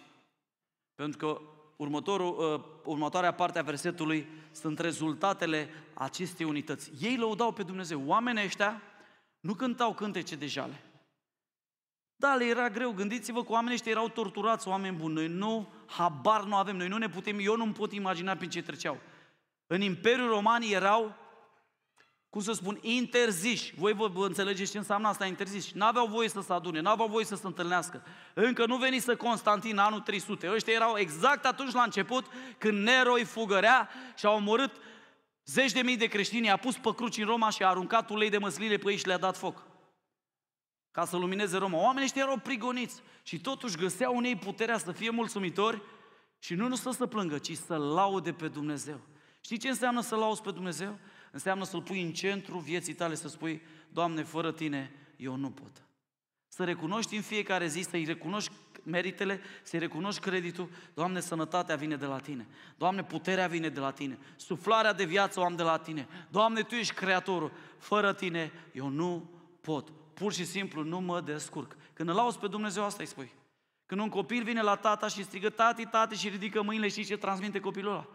Pentru că următorul, uh, următoarea parte a versetului sunt rezultatele acestei unități. Ei lăudau pe Dumnezeu. Oamenii ăștia nu cântau cântece de jale. Da, le era greu. Gândiți-vă că oamenii ăștia erau torturați, oameni buni. Noi nu, habar nu avem. Noi nu ne putem, eu nu-mi pot imagina prin ce treceau. În Imperiul Roman erau, cum să spun, interziși. Voi vă, vă înțelegeți ce înseamnă asta, interziși. N-aveau voie să se adune, n-aveau voie să se întâlnească. Încă nu venise Constantin anul 300. Ăștia erau exact atunci la început, când Nero îi fugărea și au omorât zeci de mii de creștini, a pus pe cruci în Roma și a aruncat ulei de măsline pe ei și le-a dat foc ca să lumineze Roma. Oamenii ăștia erau prigoniți și totuși găseau în ei puterea să fie mulțumitori și nu, nu să se plângă, ci să laude pe Dumnezeu. Știi ce înseamnă să lauzi pe Dumnezeu? Înseamnă să-L pui în centru vieții tale, să spui, Doamne, fără Tine eu nu pot. Să recunoști în fiecare zi, să-i recunoști meritele, să-i recunoști creditul, Doamne, sănătatea vine de la Tine, Doamne, puterea vine de la Tine, suflarea de viață o am de la Tine, Doamne, Tu ești Creatorul, fără Tine eu nu pot, pur și simplu nu mă descurc. Când îl auzi pe Dumnezeu, asta îi spui. Când un copil vine la tata și strigă, tati, tati, și ridică mâinile, și ce transmite copilul ăla?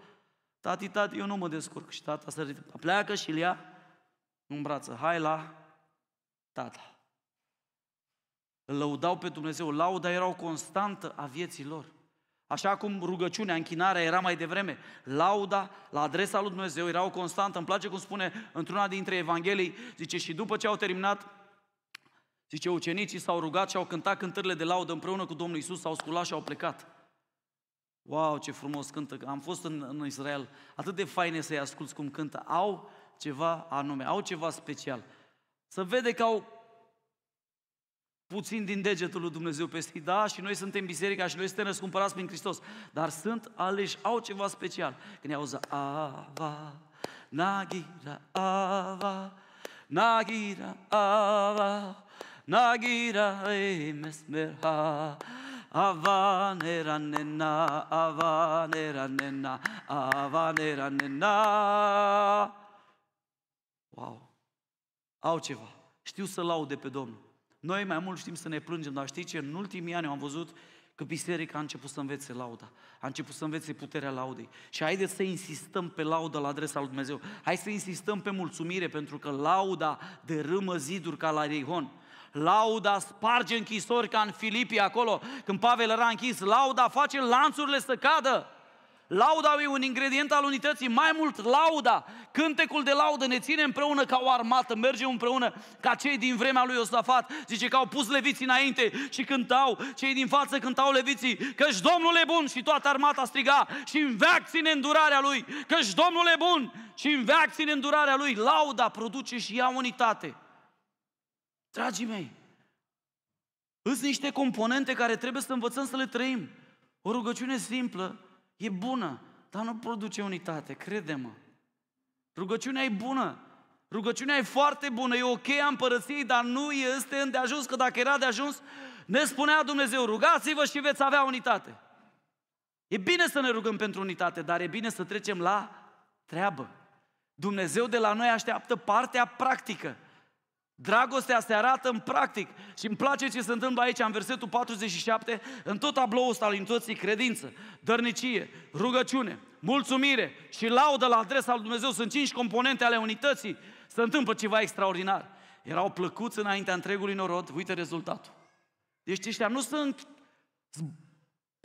Tati, tati, eu nu mă descurc. Și tata se ridică, pleacă și îl ia în brață. Hai la tata. Îl lăudau pe Dumnezeu. Lauda era o constantă a vieții lor. Așa cum rugăciunea, închinarea era mai devreme, lauda la adresa lui Dumnezeu era o constantă. Îmi place cum spune într-una dintre Evanghelii, zice, și după ce au terminat, zice, ucenicii s-au rugat și au cântat cântările de laudă împreună cu Domnul Isus, s-au sculat și au plecat. Wow, ce frumos cântă! Am fost în, în Israel, atât de faine să-i asculți cum cântă. Au ceva anume, au ceva special. Să vede că au puțin din degetul lui Dumnezeu peste Da, și noi suntem biserica și noi suntem răscumpărați prin Hristos. Dar sunt aleși, au ceva special. Când auză Ava, Nagira, Ava, Nagira, Ava, Nagira, Emesmerha, Avanera nena, avanera nena, avanera nena. Wow! Au ceva. Știu să laude pe Domnul. Noi mai mult știm să ne plângem, dar știți ce? În ultimii ani am văzut că biserica a început să învețe lauda, a început să învețe puterea laudei. Și haideți să insistăm pe laudă la adresa lui Dumnezeu. Hai să insistăm pe mulțumire, pentru că lauda dărâmă ziduri ca la Rihon. Lauda sparge închisori ca în Filipii acolo, când Pavel era închis. Lauda face lanțurile să cadă. Lauda e un ingredient al unității, mai mult lauda, cântecul de laudă ne ține împreună ca o armată, mergem împreună ca cei din vremea lui Iosafat, zice că au pus leviții înainte și cântau, cei din față cântau leviții, căci Domnul e bun și toată armata striga și în veac ține îndurarea lui, căci Domnul e bun și în veac ține îndurarea lui. Lauda produce și ea unitate. Dragii mei, sunt niște componente care trebuie să învățăm să le trăim. O rugăciune simplă, E bună, dar nu produce unitate, crede-mă. Rugăciunea e bună, rugăciunea e foarte bună, e ok a împărăției, dar nu este îndeajuns, că dacă era de ajuns, ne spunea Dumnezeu, rugați-vă și veți avea unitate. E bine să ne rugăm pentru unitate, dar e bine să trecem la treabă. Dumnezeu de la noi așteaptă partea practică. Dragostea se arată în practic și îmi place ce se întâmplă aici în versetul 47, în tot tabloul ăsta al unității, credință, dărnicie, rugăciune, mulțumire și laudă la adresa lui Dumnezeu, sunt cinci componente ale unității, se întâmplă ceva extraordinar. Erau plăcuți înaintea întregului norod, uite rezultatul. Deci ăștia nu sunt,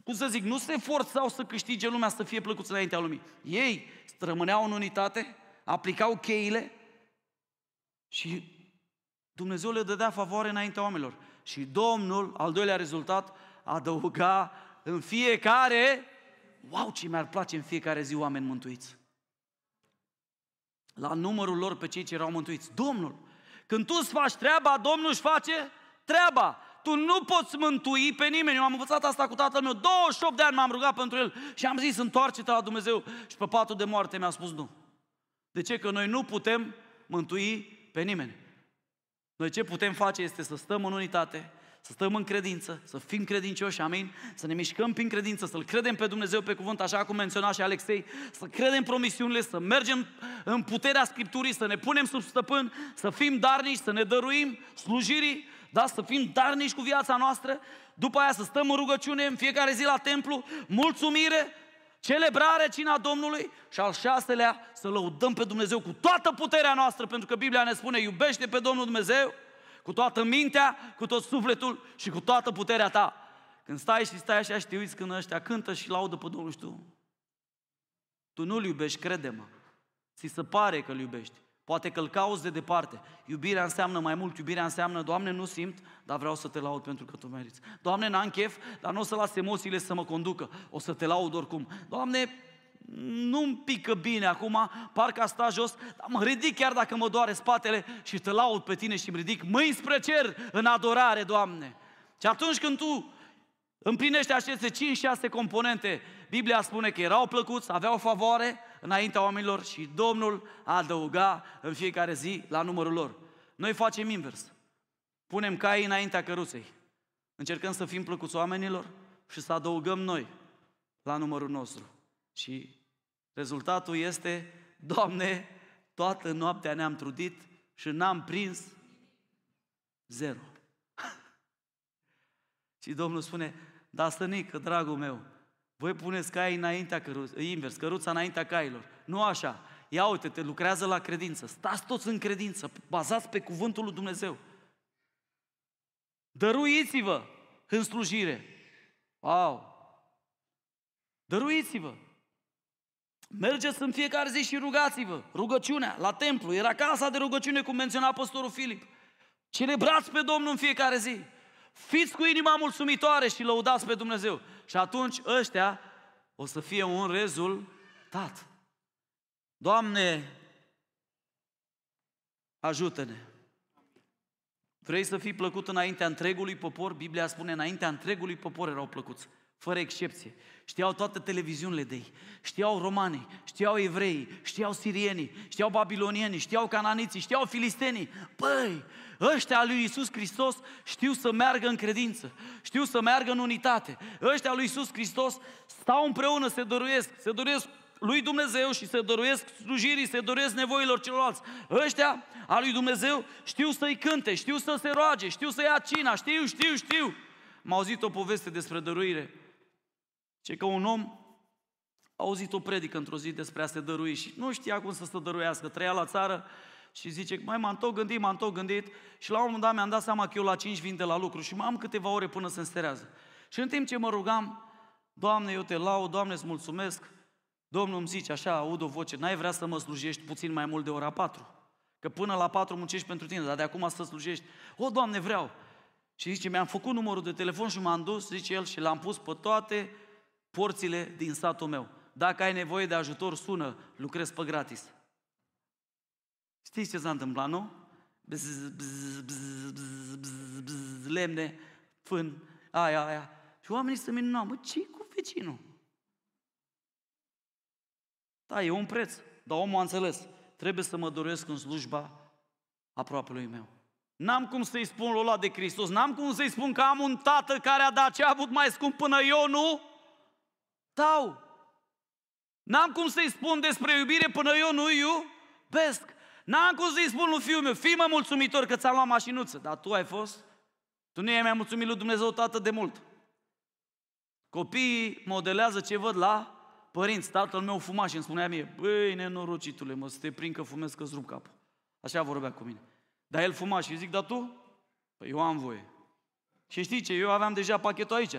cum să zic, nu se forțau să câștige lumea să fie plăcuți înaintea lumii. Ei rămâneau în unitate, aplicau cheile și Dumnezeu le dădea favoare înaintea oamenilor. Și Domnul, al doilea rezultat, adăuga în fiecare, wow, ce mi-ar place în fiecare zi oameni mântuiți. La numărul lor pe cei ce erau mântuiți. Domnul, când tu îți faci treaba, Domnul își face treaba. Tu nu poți mântui pe nimeni. Eu am învățat asta cu tatăl meu. 28 de ani m-am rugat pentru el și am zis, întoarce-te la Dumnezeu. Și pe patul de moarte mi-a spus nu. De ce? Că noi nu putem mântui pe nimeni. Noi ce putem face este să stăm în unitate, să stăm în credință, să fim credincioși, amin? Să ne mișcăm prin credință, să-L credem pe Dumnezeu pe cuvânt, așa cum menționa și Alexei, să credem promisiunile, să mergem în puterea Scripturii, să ne punem sub stăpân, să fim darnici, să ne dăruim slujirii, da? să fim darnici cu viața noastră, după aia să stăm în rugăciune în fiecare zi la templu, mulțumire, celebrare, cina Domnului și al șaselea să lăudăm pe Dumnezeu cu toată puterea noastră, pentru că Biblia ne spune iubește pe Domnul Dumnezeu cu toată mintea, cu tot sufletul și cu toată puterea ta. Când stai și stai așa și te uiți când ăștia cântă și laudă pe Domnul și tu, tu nu-L iubești, crede-mă. Ți se pare că-L iubești. Poate că îl cauți de departe. Iubirea înseamnă mai mult, iubirea înseamnă, Doamne, nu simt, dar vreau să te laud pentru că Tu meriți. Doamne, n-am chef, dar nu o să las emoțiile să mă conducă. O să te laud oricum. Doamne, nu-mi pică bine acum, parcă sta jos, dar mă ridic chiar dacă mă doare spatele și te laud pe tine și îmi ridic mâini spre cer în adorare, Doamne. Și atunci când Tu împlinești aceste 5-6 componente, Biblia spune că erau plăcuți, aveau favoare, înaintea oamenilor și Domnul adăuga în fiecare zi la numărul lor. Noi facem invers. Punem cai înaintea căruței. Încercăm să fim plăcuți oamenilor și să adăugăm noi la numărul nostru. Și rezultatul este, Doamne, toată noaptea ne-am trudit și n-am prins zero. și Domnul spune, da, stănică, dragul meu, voi puneți cai înaintea căruț, invers, căruța înaintea cailor. Nu așa. Ia uite, te lucrează la credință. Stați toți în credință, bazați pe cuvântul lui Dumnezeu. Dăruiți-vă în slujire. Wow! Dăruiți-vă! Mergeți în fiecare zi și rugați-vă. Rugăciunea la templu. Era casa de rugăciune, cum menționa pastorul Filip. Celebrați pe Domnul în fiecare zi. Fiți cu inima mulțumitoare și lăudați pe Dumnezeu. Și atunci ăștia o să fie un rezultat. Doamne, ajută-ne! Vrei să fii plăcut înaintea întregului popor? Biblia spune, înaintea întregului popor erau plăcuți, fără excepție. Știau toate televiziunile de ei, știau romanii, știau evrei, știau sirienii, știau babilonienii, știau cananiții, știau filistenii. Păi, ăștia lui Iisus Hristos știu să meargă în credință, știu să meargă în unitate. Ăștia lui Iisus Hristos stau împreună, se dăruiesc, se dăruiesc lui Dumnezeu și se dăruiesc slujirii, se dăruiesc nevoilor celorlalți. Ăștia a lui Dumnezeu știu să-i cânte, știu să se roage, știu să ia cina, știu, știu, știu. M-a auzit o poveste despre dăruire. Ce că un om a auzit o predică într-o zi despre a se dărui și nu știa cum să se dăruiască. Trăia la țară și zice, mai m-am tot gândit, m-am tot gândit și la un moment dat mi-am dat seama că eu la 5 vin de la lucru și mai am câteva ore până se însterează. Și în timp ce mă rugam, Doamne, eu te lau, Doamne, îți mulțumesc, Domnul îmi zice așa, aud o voce, n-ai vrea să mă slujești puțin mai mult de ora 4? Că până la 4 muncești pentru tine, dar de acum să slujești. O, Doamne, vreau! Și zice, mi-am făcut numărul de telefon și m-am dus, zice el, și l-am pus pe toate porțile din satul meu. Dacă ai nevoie de ajutor, sună, lucrez pe gratis. Știți ce s-a întâmplat, nu? Bzz, bzz, bzz, bzz, bzz, bzz, lemne, fân, aia, aia. Și oamenii se minunau, mă, ce cu vecinul? Da, e un preț, dar omul a înțeles. Trebuie să mă doresc în slujba aproapelui meu. N-am cum să-i spun ăla de Hristos, n-am cum să-i spun că am un tată care a dat ce a avut mai scump până eu nu dau. N-am cum să-i spun despre iubire până eu nu iubesc. N-am cum să-i spun lui fiul meu, fii mă mulțumitor că ți-am luat mașinuță, dar tu ai fost? Tu nu i-ai mai mulțumit lui Dumnezeu tată de mult. Copiii modelează ce văd la Părinți, tatăl meu fumaș și îmi spunea mie, băi, nenorocitule, mă, să te prind că fumez că-ți rup capul. Așa vorbea cu mine. Dar el fumaș și zic, dar tu? Păi eu am voie. Și știi ce? Eu aveam deja pachetul aici.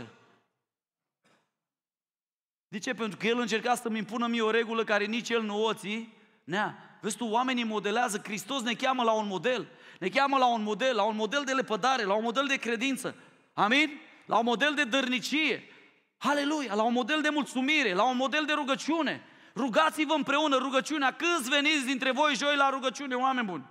De ce? Pentru că el încerca să-mi impună mie o regulă care nici el nu o ții. Nea, vezi tu, oamenii modelează, Hristos ne cheamă la un model. Ne cheamă la un model, la un model de lepădare, la un model de credință. Amin? La un model de dărnicie. Aleluia, la un model de mulțumire, la un model de rugăciune. Rugați-vă împreună rugăciunea. Câți veniți dintre voi joi la rugăciune, oameni buni?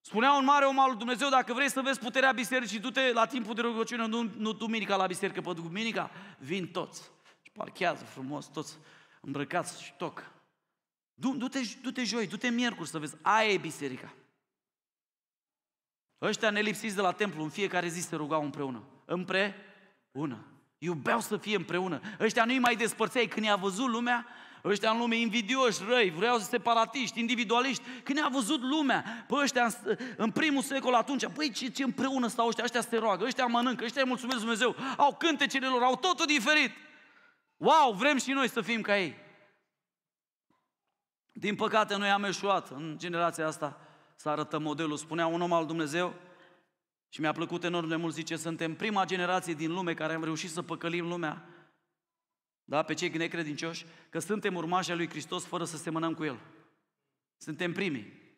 Spunea un mare om al lui Dumnezeu, dacă vrei să vezi puterea bisericii, du-te la timpul de rugăciune, nu, nu duminica la biserică, pe duminica vin toți. Și parchează frumos, toți îmbrăcați și toc. Du, du-te, du-te joi, du-te miercuri să vezi. Aia e biserica. Ăștia nelipsiți de la templu, în fiecare zi se rugau împreună. Împreună. Iubeau să fie împreună. Ăștia nu-i mai despărțeai când i-a văzut lumea, ăștia în lume invidioși, răi, vreau să separatiști, individualiști. Când i-a văzut lumea, pe ăștia în, în primul secol atunci, păi ce, ce împreună stau ăștia, ăștia se roagă, ăștia mănâncă, ăștia îi mulțumesc Dumnezeu, au cântecele lor, au totul diferit. Wow, vrem și noi să fim ca ei. Din păcate noi am eșuat în generația asta să arătăm modelul. Spunea un om al Dumnezeu, și mi-a plăcut enorm de mult, zice, suntem prima generație din lume care am reușit să păcălim lumea, da, pe cei necredincioși, că suntem urmașii lui Hristos fără să semănăm cu El. Suntem primii.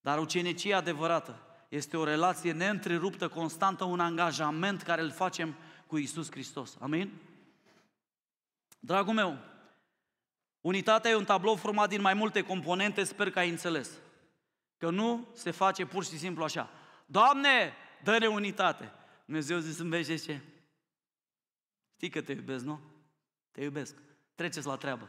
Dar ucenicia adevărată este o relație neîntreruptă, constantă, un angajament care îl facem cu Isus Hristos. Amin? Dragul meu, unitatea e un tablou format din mai multe componente, sper că ai înțeles. Că nu se face pur și simplu așa. Doamne, dă-ne unitate. Dumnezeu zis în vece ce? Știi că te iubesc, nu? Te iubesc. Treceți la treabă.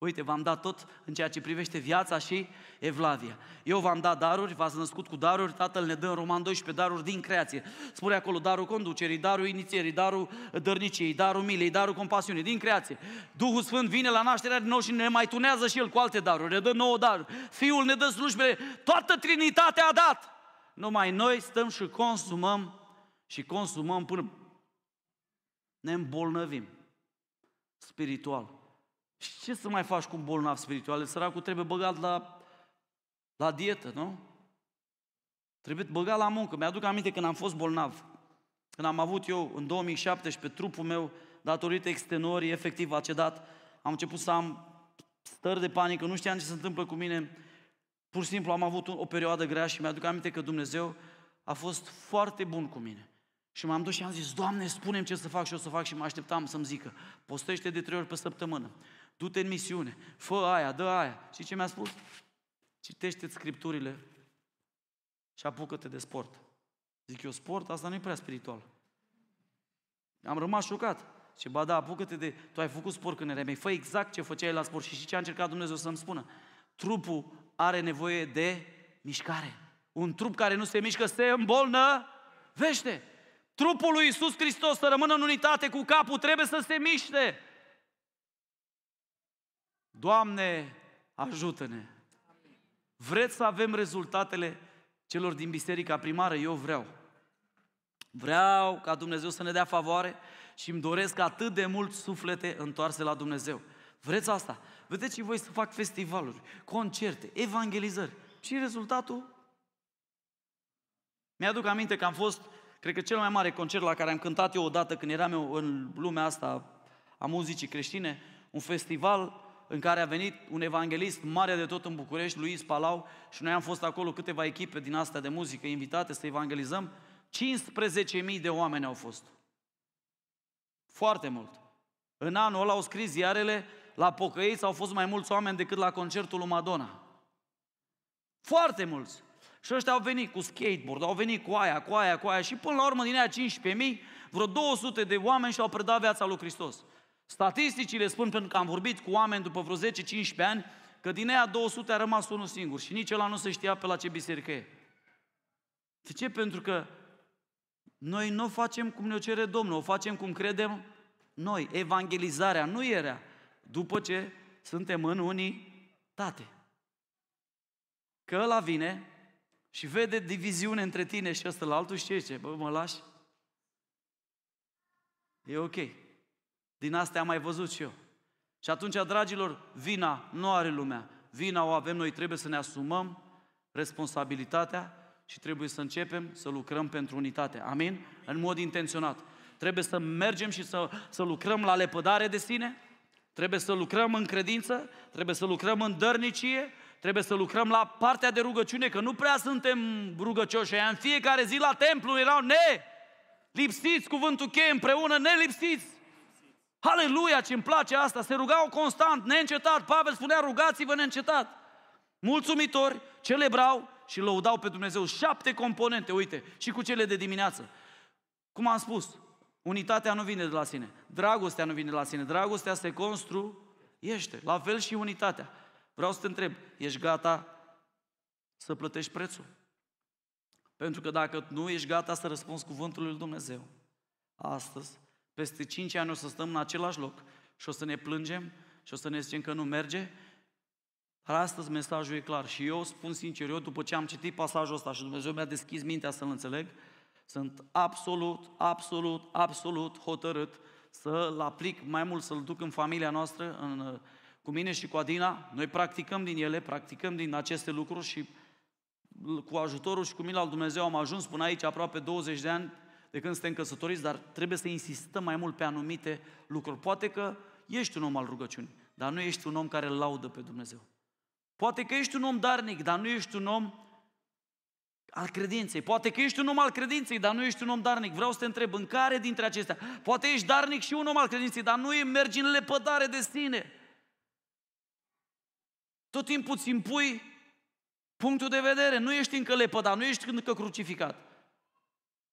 Uite, v-am dat tot în ceea ce privește viața și evlavia. Eu v-am dat daruri, v-ați născut cu daruri, Tatăl ne dă în Roman 12 daruri din creație. Spune acolo darul conducerii, darul inițierii, darul dărniciei, darul milei, darul compasiunii, din creație. Duhul Sfânt vine la nașterea din nou și ne mai tunează și El cu alte daruri, ne dă nouă daruri. Fiul ne dă slujbele, toată Trinitatea a dat. Numai noi stăm și consumăm și consumăm până ne îmbolnăvim spiritual. Și ce să mai faci cu un bolnav spiritual? Săracul trebuie băgat la, la dietă, nu? Trebuie băgat la muncă. Mi-aduc aminte când am fost bolnav. Când am avut eu în 2017 trupul meu, datorită extenuării, efectiv a cedat, am început să am stări de panică, nu știam ce se întâmplă cu mine. Pur și simplu am avut o perioadă grea și mi-aduc aminte că Dumnezeu a fost foarte bun cu mine. Și m-am dus și am zis, Doamne, spunem ce să fac și o să fac și mă așteptam să-mi zică, postește de trei ori pe săptămână, du-te în misiune, fă aia, dă aia. Și ce mi-a spus? Citește-ți scripturile și apucă-te de sport. Zic eu, sport? Asta nu e prea spiritual. Am rămas șocat. Ce ba da, apucă-te de... Tu ai făcut sport când erai mei. Fă exact ce făceai la sport. Și și ce a încercat Dumnezeu să-mi spună. Trupul are nevoie de mișcare. Un trup care nu se mișcă se îmbolnă, vește. Trupul lui Iisus Hristos să rămână în unitate cu capul, trebuie să se miște. Doamne, ajută-ne! Vreți să avem rezultatele celor din biserica primară? Eu vreau. Vreau ca Dumnezeu să ne dea favoare și îmi doresc atât de mult suflete întoarse la Dumnezeu. Vreți asta? Vedeți și voi să fac festivaluri, concerte, evangelizări. Și rezultatul? Mi-aduc aminte că am fost, cred că cel mai mare concert la care am cântat eu odată când eram eu în lumea asta a muzicii creștine, un festival în care a venit un evanghelist mare de tot în București, Luis Palau, și noi am fost acolo câteva echipe din astea de muzică invitate să evangelizăm. 15.000 de oameni au fost. Foarte mult. În anul ăla au scris ziarele, la pocăiți au fost mai mulți oameni decât la concertul lui Madonna. Foarte mulți. Și ăștia au venit cu skateboard, au venit cu aia, cu aia, cu aia și până la urmă din aia 15.000, vreo 200 de oameni și-au predat viața lui Hristos. Statisticile spun, pentru că am vorbit cu oameni după vreo 10-15 ani, că din ea 200 a rămas unul singur și nici ăla nu se știa pe la ce biserică e. De ce? Pentru că noi nu facem cum ne cere Domnul, o facem cum credem noi. Evangelizarea nu era după ce suntem în unitate. Că ăla vine și vede diviziune între tine și ăsta la altul și ce zice? Bă, mă lași? E ok. Din astea am mai văzut și eu. Și atunci, dragilor, vina nu are lumea. Vina o avem noi, trebuie să ne asumăm responsabilitatea și trebuie să începem să lucrăm pentru unitate. Amin? În mod intenționat. Trebuie să mergem și să, să lucrăm la lepădare de sine, trebuie să lucrăm în credință, trebuie să lucrăm în dărnicie, trebuie să lucrăm la partea de rugăciune, că nu prea suntem rugăcioși. În fiecare zi la templu erau ne lipsiți, cuvântul cheie împreună, nelipsiți. Aleluia, ce îmi place asta, se rugau constant, neîncetat. Pavel spunea, rugați-vă neîncetat. Mulțumitori, celebrau și lăudau pe Dumnezeu. Șapte componente, uite, și cu cele de dimineață. Cum am spus, unitatea nu vine de la sine, dragostea nu vine de la sine, dragostea se construiește, la fel și unitatea. Vreau să te întreb, ești gata să plătești prețul? Pentru că dacă nu ești gata să răspunzi cuvântul lui Dumnezeu, astăzi peste 5 ani o să stăm în același loc și o să ne plângem și o să ne zicem că nu merge. Dar astăzi mesajul e clar și eu spun sincer, eu după ce am citit pasajul ăsta și Dumnezeu mi-a deschis mintea să-l înțeleg, sunt absolut, absolut, absolut hotărât să-l aplic mai mult, să-l duc în familia noastră, în, cu mine și cu Adina. Noi practicăm din ele, practicăm din aceste lucruri și cu ajutorul și cu mila al Dumnezeu am ajuns până aici aproape 20 de ani de când suntem căsătoriți, dar trebuie să insistăm mai mult pe anumite lucruri. Poate că ești un om al rugăciunii, dar nu ești un om care îl laudă pe Dumnezeu. Poate că ești un om darnic, dar nu ești un om al credinței. Poate că ești un om al credinței, dar nu ești un om darnic. Vreau să te întreb, în care dintre acestea? Poate ești darnic și un om al credinței, dar nu mergi în lepădare de sine. Tot timpul îți impui punctul de vedere. Nu ești încă lepădat, nu ești încă crucificat.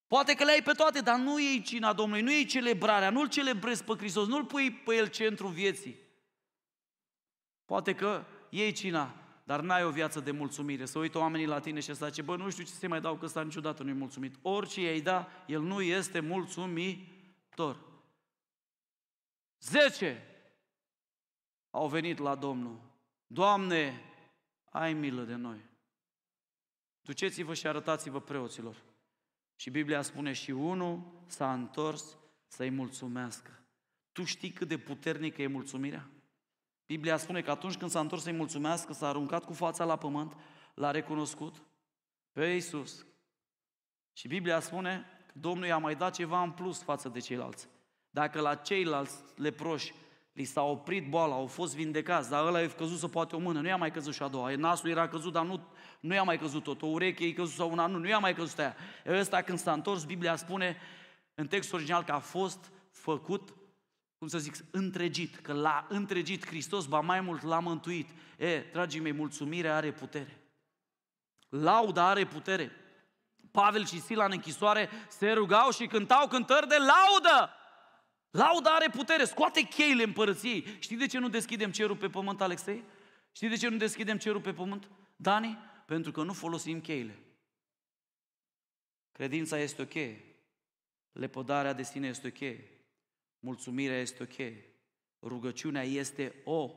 Poate că le ai pe toate, dar nu iei cina Domnului, nu iei celebrarea, nu-L celebrezi pe Hristos, nu-L pui pe El centru vieții. Poate că iei cina, dar n-ai o viață de mulțumire. Să uită oamenii la tine și să zice, bă, nu știu ce să mai dau, că ăsta niciodată nu-i mulțumit. Orice i-ai da, el nu este mulțumitor. Zece au venit la Domnul. Doamne, ai milă de noi. Duceți-vă și arătați-vă preoților. Și Biblia spune și unul s-a întors să-i mulțumească. Tu știi cât de puternică e mulțumirea? Biblia spune că atunci când s-a întors să-i mulțumească, s-a aruncat cu fața la pământ, l-a recunoscut pe Iisus. Și Biblia spune că Domnul i-a mai dat ceva în plus față de ceilalți. Dacă la ceilalți leproși li s-a oprit boala, au fost vindecați, dar ăla i-a căzut să poate o mână, nu i-a mai căzut și a doua. Nasul era căzut, dar nu, nu i-a mai căzut tot. O ureche i-a căzut sau una, nu, nu i-a mai căzut aia. Ăsta când s-a întors, Biblia spune în textul original că a fost făcut, cum să zic, întregit, că l-a întregit Hristos, ba mai mult l-a mântuit. E, dragii mei, mulțumirea are putere. Lauda are putere. Pavel și Sila în închisoare se rugau și cântau cântări de laudă. Lauda are putere, scoate cheile împărăției. Știi de ce nu deschidem cerul pe pământ, Alexei? Știi de ce nu deschidem cerul pe pământ? Dani? Pentru că nu folosim cheile. Credința este ok. Lepădarea de sine este ok. Mulțumirea este ok. Rugăciunea este o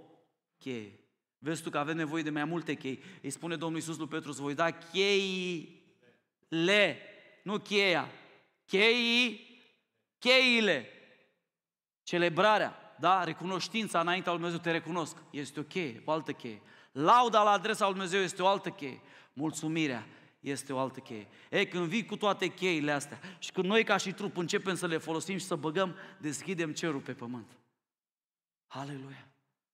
cheie. Vezi tu că avem nevoie de mai multe chei. Îi spune Domnul Iisus lui Petru să voi da cheile, nu cheia. Cheii, cheile. Celebrarea, da? Recunoștința înaintea lui Dumnezeu, te recunosc. Este o cheie, o altă cheie. Lauda la adresa lui Dumnezeu este o altă cheie. Mulțumirea este o altă cheie. Ei, când vii cu toate cheile astea și când noi ca și trup începem să le folosim și să băgăm, deschidem cerul pe pământ. Aleluia!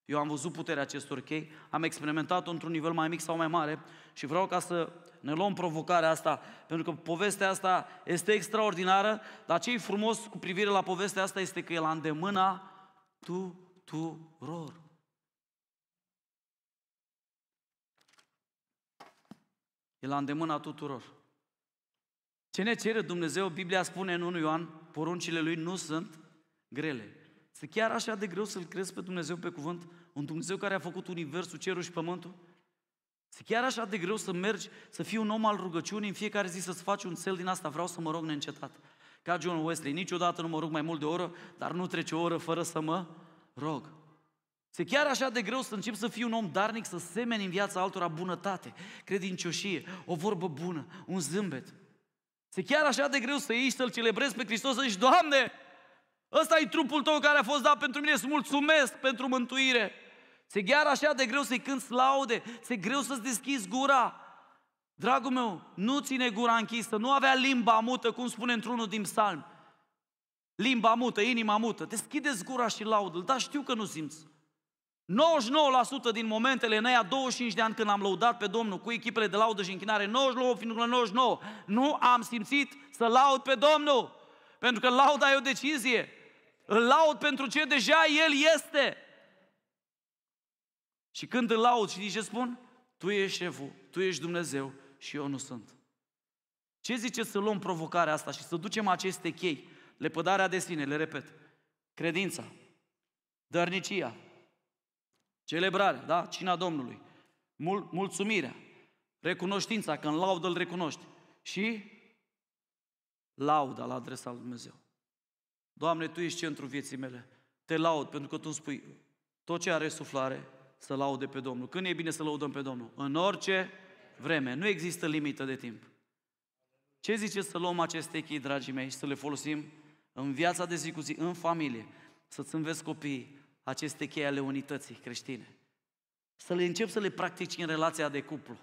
Eu am văzut puterea acestor chei, am experimentat-o într-un nivel mai mic sau mai mare și vreau ca să ne luăm provocarea asta, pentru că povestea asta este extraordinară, dar ce e frumos cu privire la povestea asta este că e la îndemâna tuturor. E la îndemâna tuturor. Ce ne cere Dumnezeu? Biblia spune în 1 Ioan, poruncile lui nu sunt grele. Este chiar așa de greu să-L crezi pe Dumnezeu pe cuvânt? Un Dumnezeu care a făcut universul, cerul și pământul? Este chiar așa de greu să mergi, să fii un om al rugăciunii, în fiecare zi să-ți faci un cel din asta, vreau să mă rog neîncetat. Ca John Wesley, niciodată nu mă rog mai mult de o oră, dar nu trece o oră fără să mă rog. Este chiar așa de greu să încep să fii un om darnic, să semeni în viața altora bunătate, credincioșie, o vorbă bună, un zâmbet. Este chiar așa de greu să ieși să-L celebrezi pe Hristos, să zici, Doamne, ăsta e trupul Tău care a fost dat pentru mine, să mulțumesc pentru mântuire. Se chiar așa de greu să-i cânți laude, se greu să-ți deschizi gura. Dragul meu, nu ține gura închisă, nu avea limba mută, cum spune într-unul din psalm. Limba mută, inima mută, deschideți gura și laudă dar știu că nu simți. 99% din momentele în aia 25 de ani când am lăudat pe Domnul cu echipele de laudă și închinare, 99,99, nu am simțit să laud pe Domnul. Pentru că lauda e o decizie. Îl laud pentru ce deja El este. Și când îl laud, știi ce spun? Tu ești șeful, tu ești Dumnezeu și eu nu sunt. Ce zice să luăm provocarea asta și să ducem aceste chei? Lepădarea de sine, le repet. Credința, dărnicia, Celebrare, da? Cina Domnului. Mul- mulțumirea. Recunoștința, că în laudă îl recunoști. Și lauda la adresa lui Dumnezeu. Doamne, Tu ești centrul vieții mele. Te laud pentru că Tu îmi spui tot ce are suflare să laude pe Domnul. Când e bine să laudăm pe Domnul? În orice vreme. Nu există limită de timp. Ce zice să luăm aceste chei, dragii mei, și să le folosim în viața de zi cu zi, în familie, să-ți înveți copiii, aceste chei ale unității creștine. Să le încep să le practici în relația de cuplu.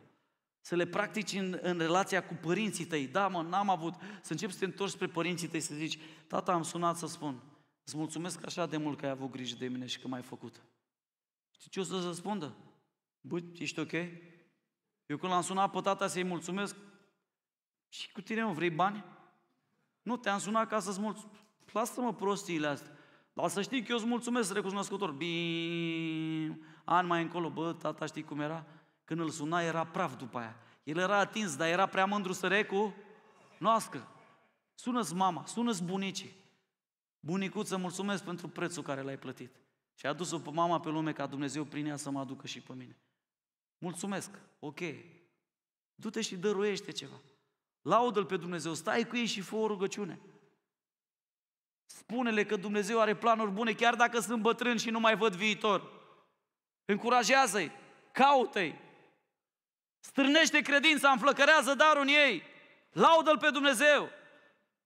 Să le practici în, în relația cu părinții tăi. Da, mă, n-am avut. Să începi să te întorci spre părinții tăi să zici, tata, am sunat să spun, îți mulțumesc așa de mult că ai avut grijă de mine și că m-ai făcut. Știi ce o să răspundă? Băi, ești ok? Eu când l-am sunat pe tata să-i mulțumesc, și cu tine, mă, vrei bani? Nu, te-am sunat ca să-ți mulțumesc. Lasă-mă prostiile astea. Dar să știi că eu îți mulțumesc recunoscător. Bine, ani mai încolo, bă, tata știi cum era? Când îl suna era praf după aia. El era atins, dar era prea mândru să recu noască. Sună-ți mama, sună-ți bunicii. Bunicuță, mulțumesc pentru prețul care l-ai plătit. Și a adus-o pe mama pe lume ca Dumnezeu prin ea să mă aducă și pe mine. Mulțumesc, ok. Du-te și dăruiește ceva. Laudă-L pe Dumnezeu, stai cu ei și fă o rugăciune. Spune-le că Dumnezeu are planuri bune, chiar dacă sunt bătrân și nu mai văd viitor. Încurajează-i, caută-i, strânește credința, înflăcărează darul în ei, laudă-L pe Dumnezeu.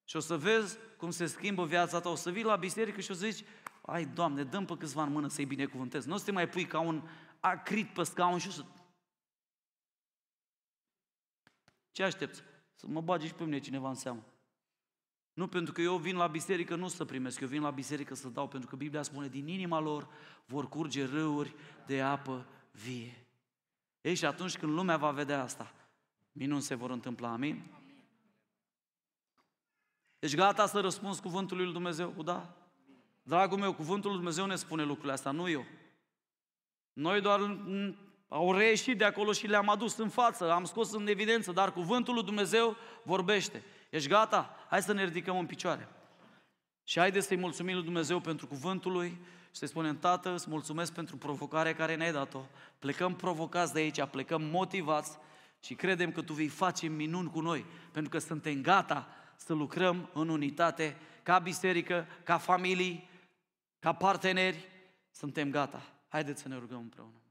Și o să vezi cum se schimbă viața ta, o să vii la biserică și o să zici, ai, Doamne, dăm pe câțiva în mână să-i binecuvântez. Nu o să te mai pui ca un acrit pe scaun și o să... Ce aștepți? Să mă bagi și pe mine cineva în seamă. Nu pentru că eu vin la biserică nu să primesc, eu vin la biserică să dau, pentru că Biblia spune, din inima lor vor curge râuri de apă vie. Ei, și atunci când lumea va vedea asta, minuni se vor întâmpla, amin? Deci gata să răspunzi cuvântului lui Dumnezeu? Da. Dragul meu, cuvântul lui Dumnezeu ne spune lucrurile astea, nu eu. Noi doar au reieșit de acolo și le-am adus în față, am scos în evidență, dar cuvântul lui Dumnezeu vorbește. Ești gata? Hai să ne ridicăm în picioare. Și haideți să-i mulțumim lui Dumnezeu pentru cuvântul lui și să-i spunem, Tată, îți mulțumesc pentru provocarea care ne-ai dat-o. Plecăm provocați de aici, plecăm motivați și credem că Tu vei face minuni cu noi, pentru că suntem gata să lucrăm în unitate, ca biserică, ca familii, ca parteneri, suntem gata. Haideți să ne rugăm împreună.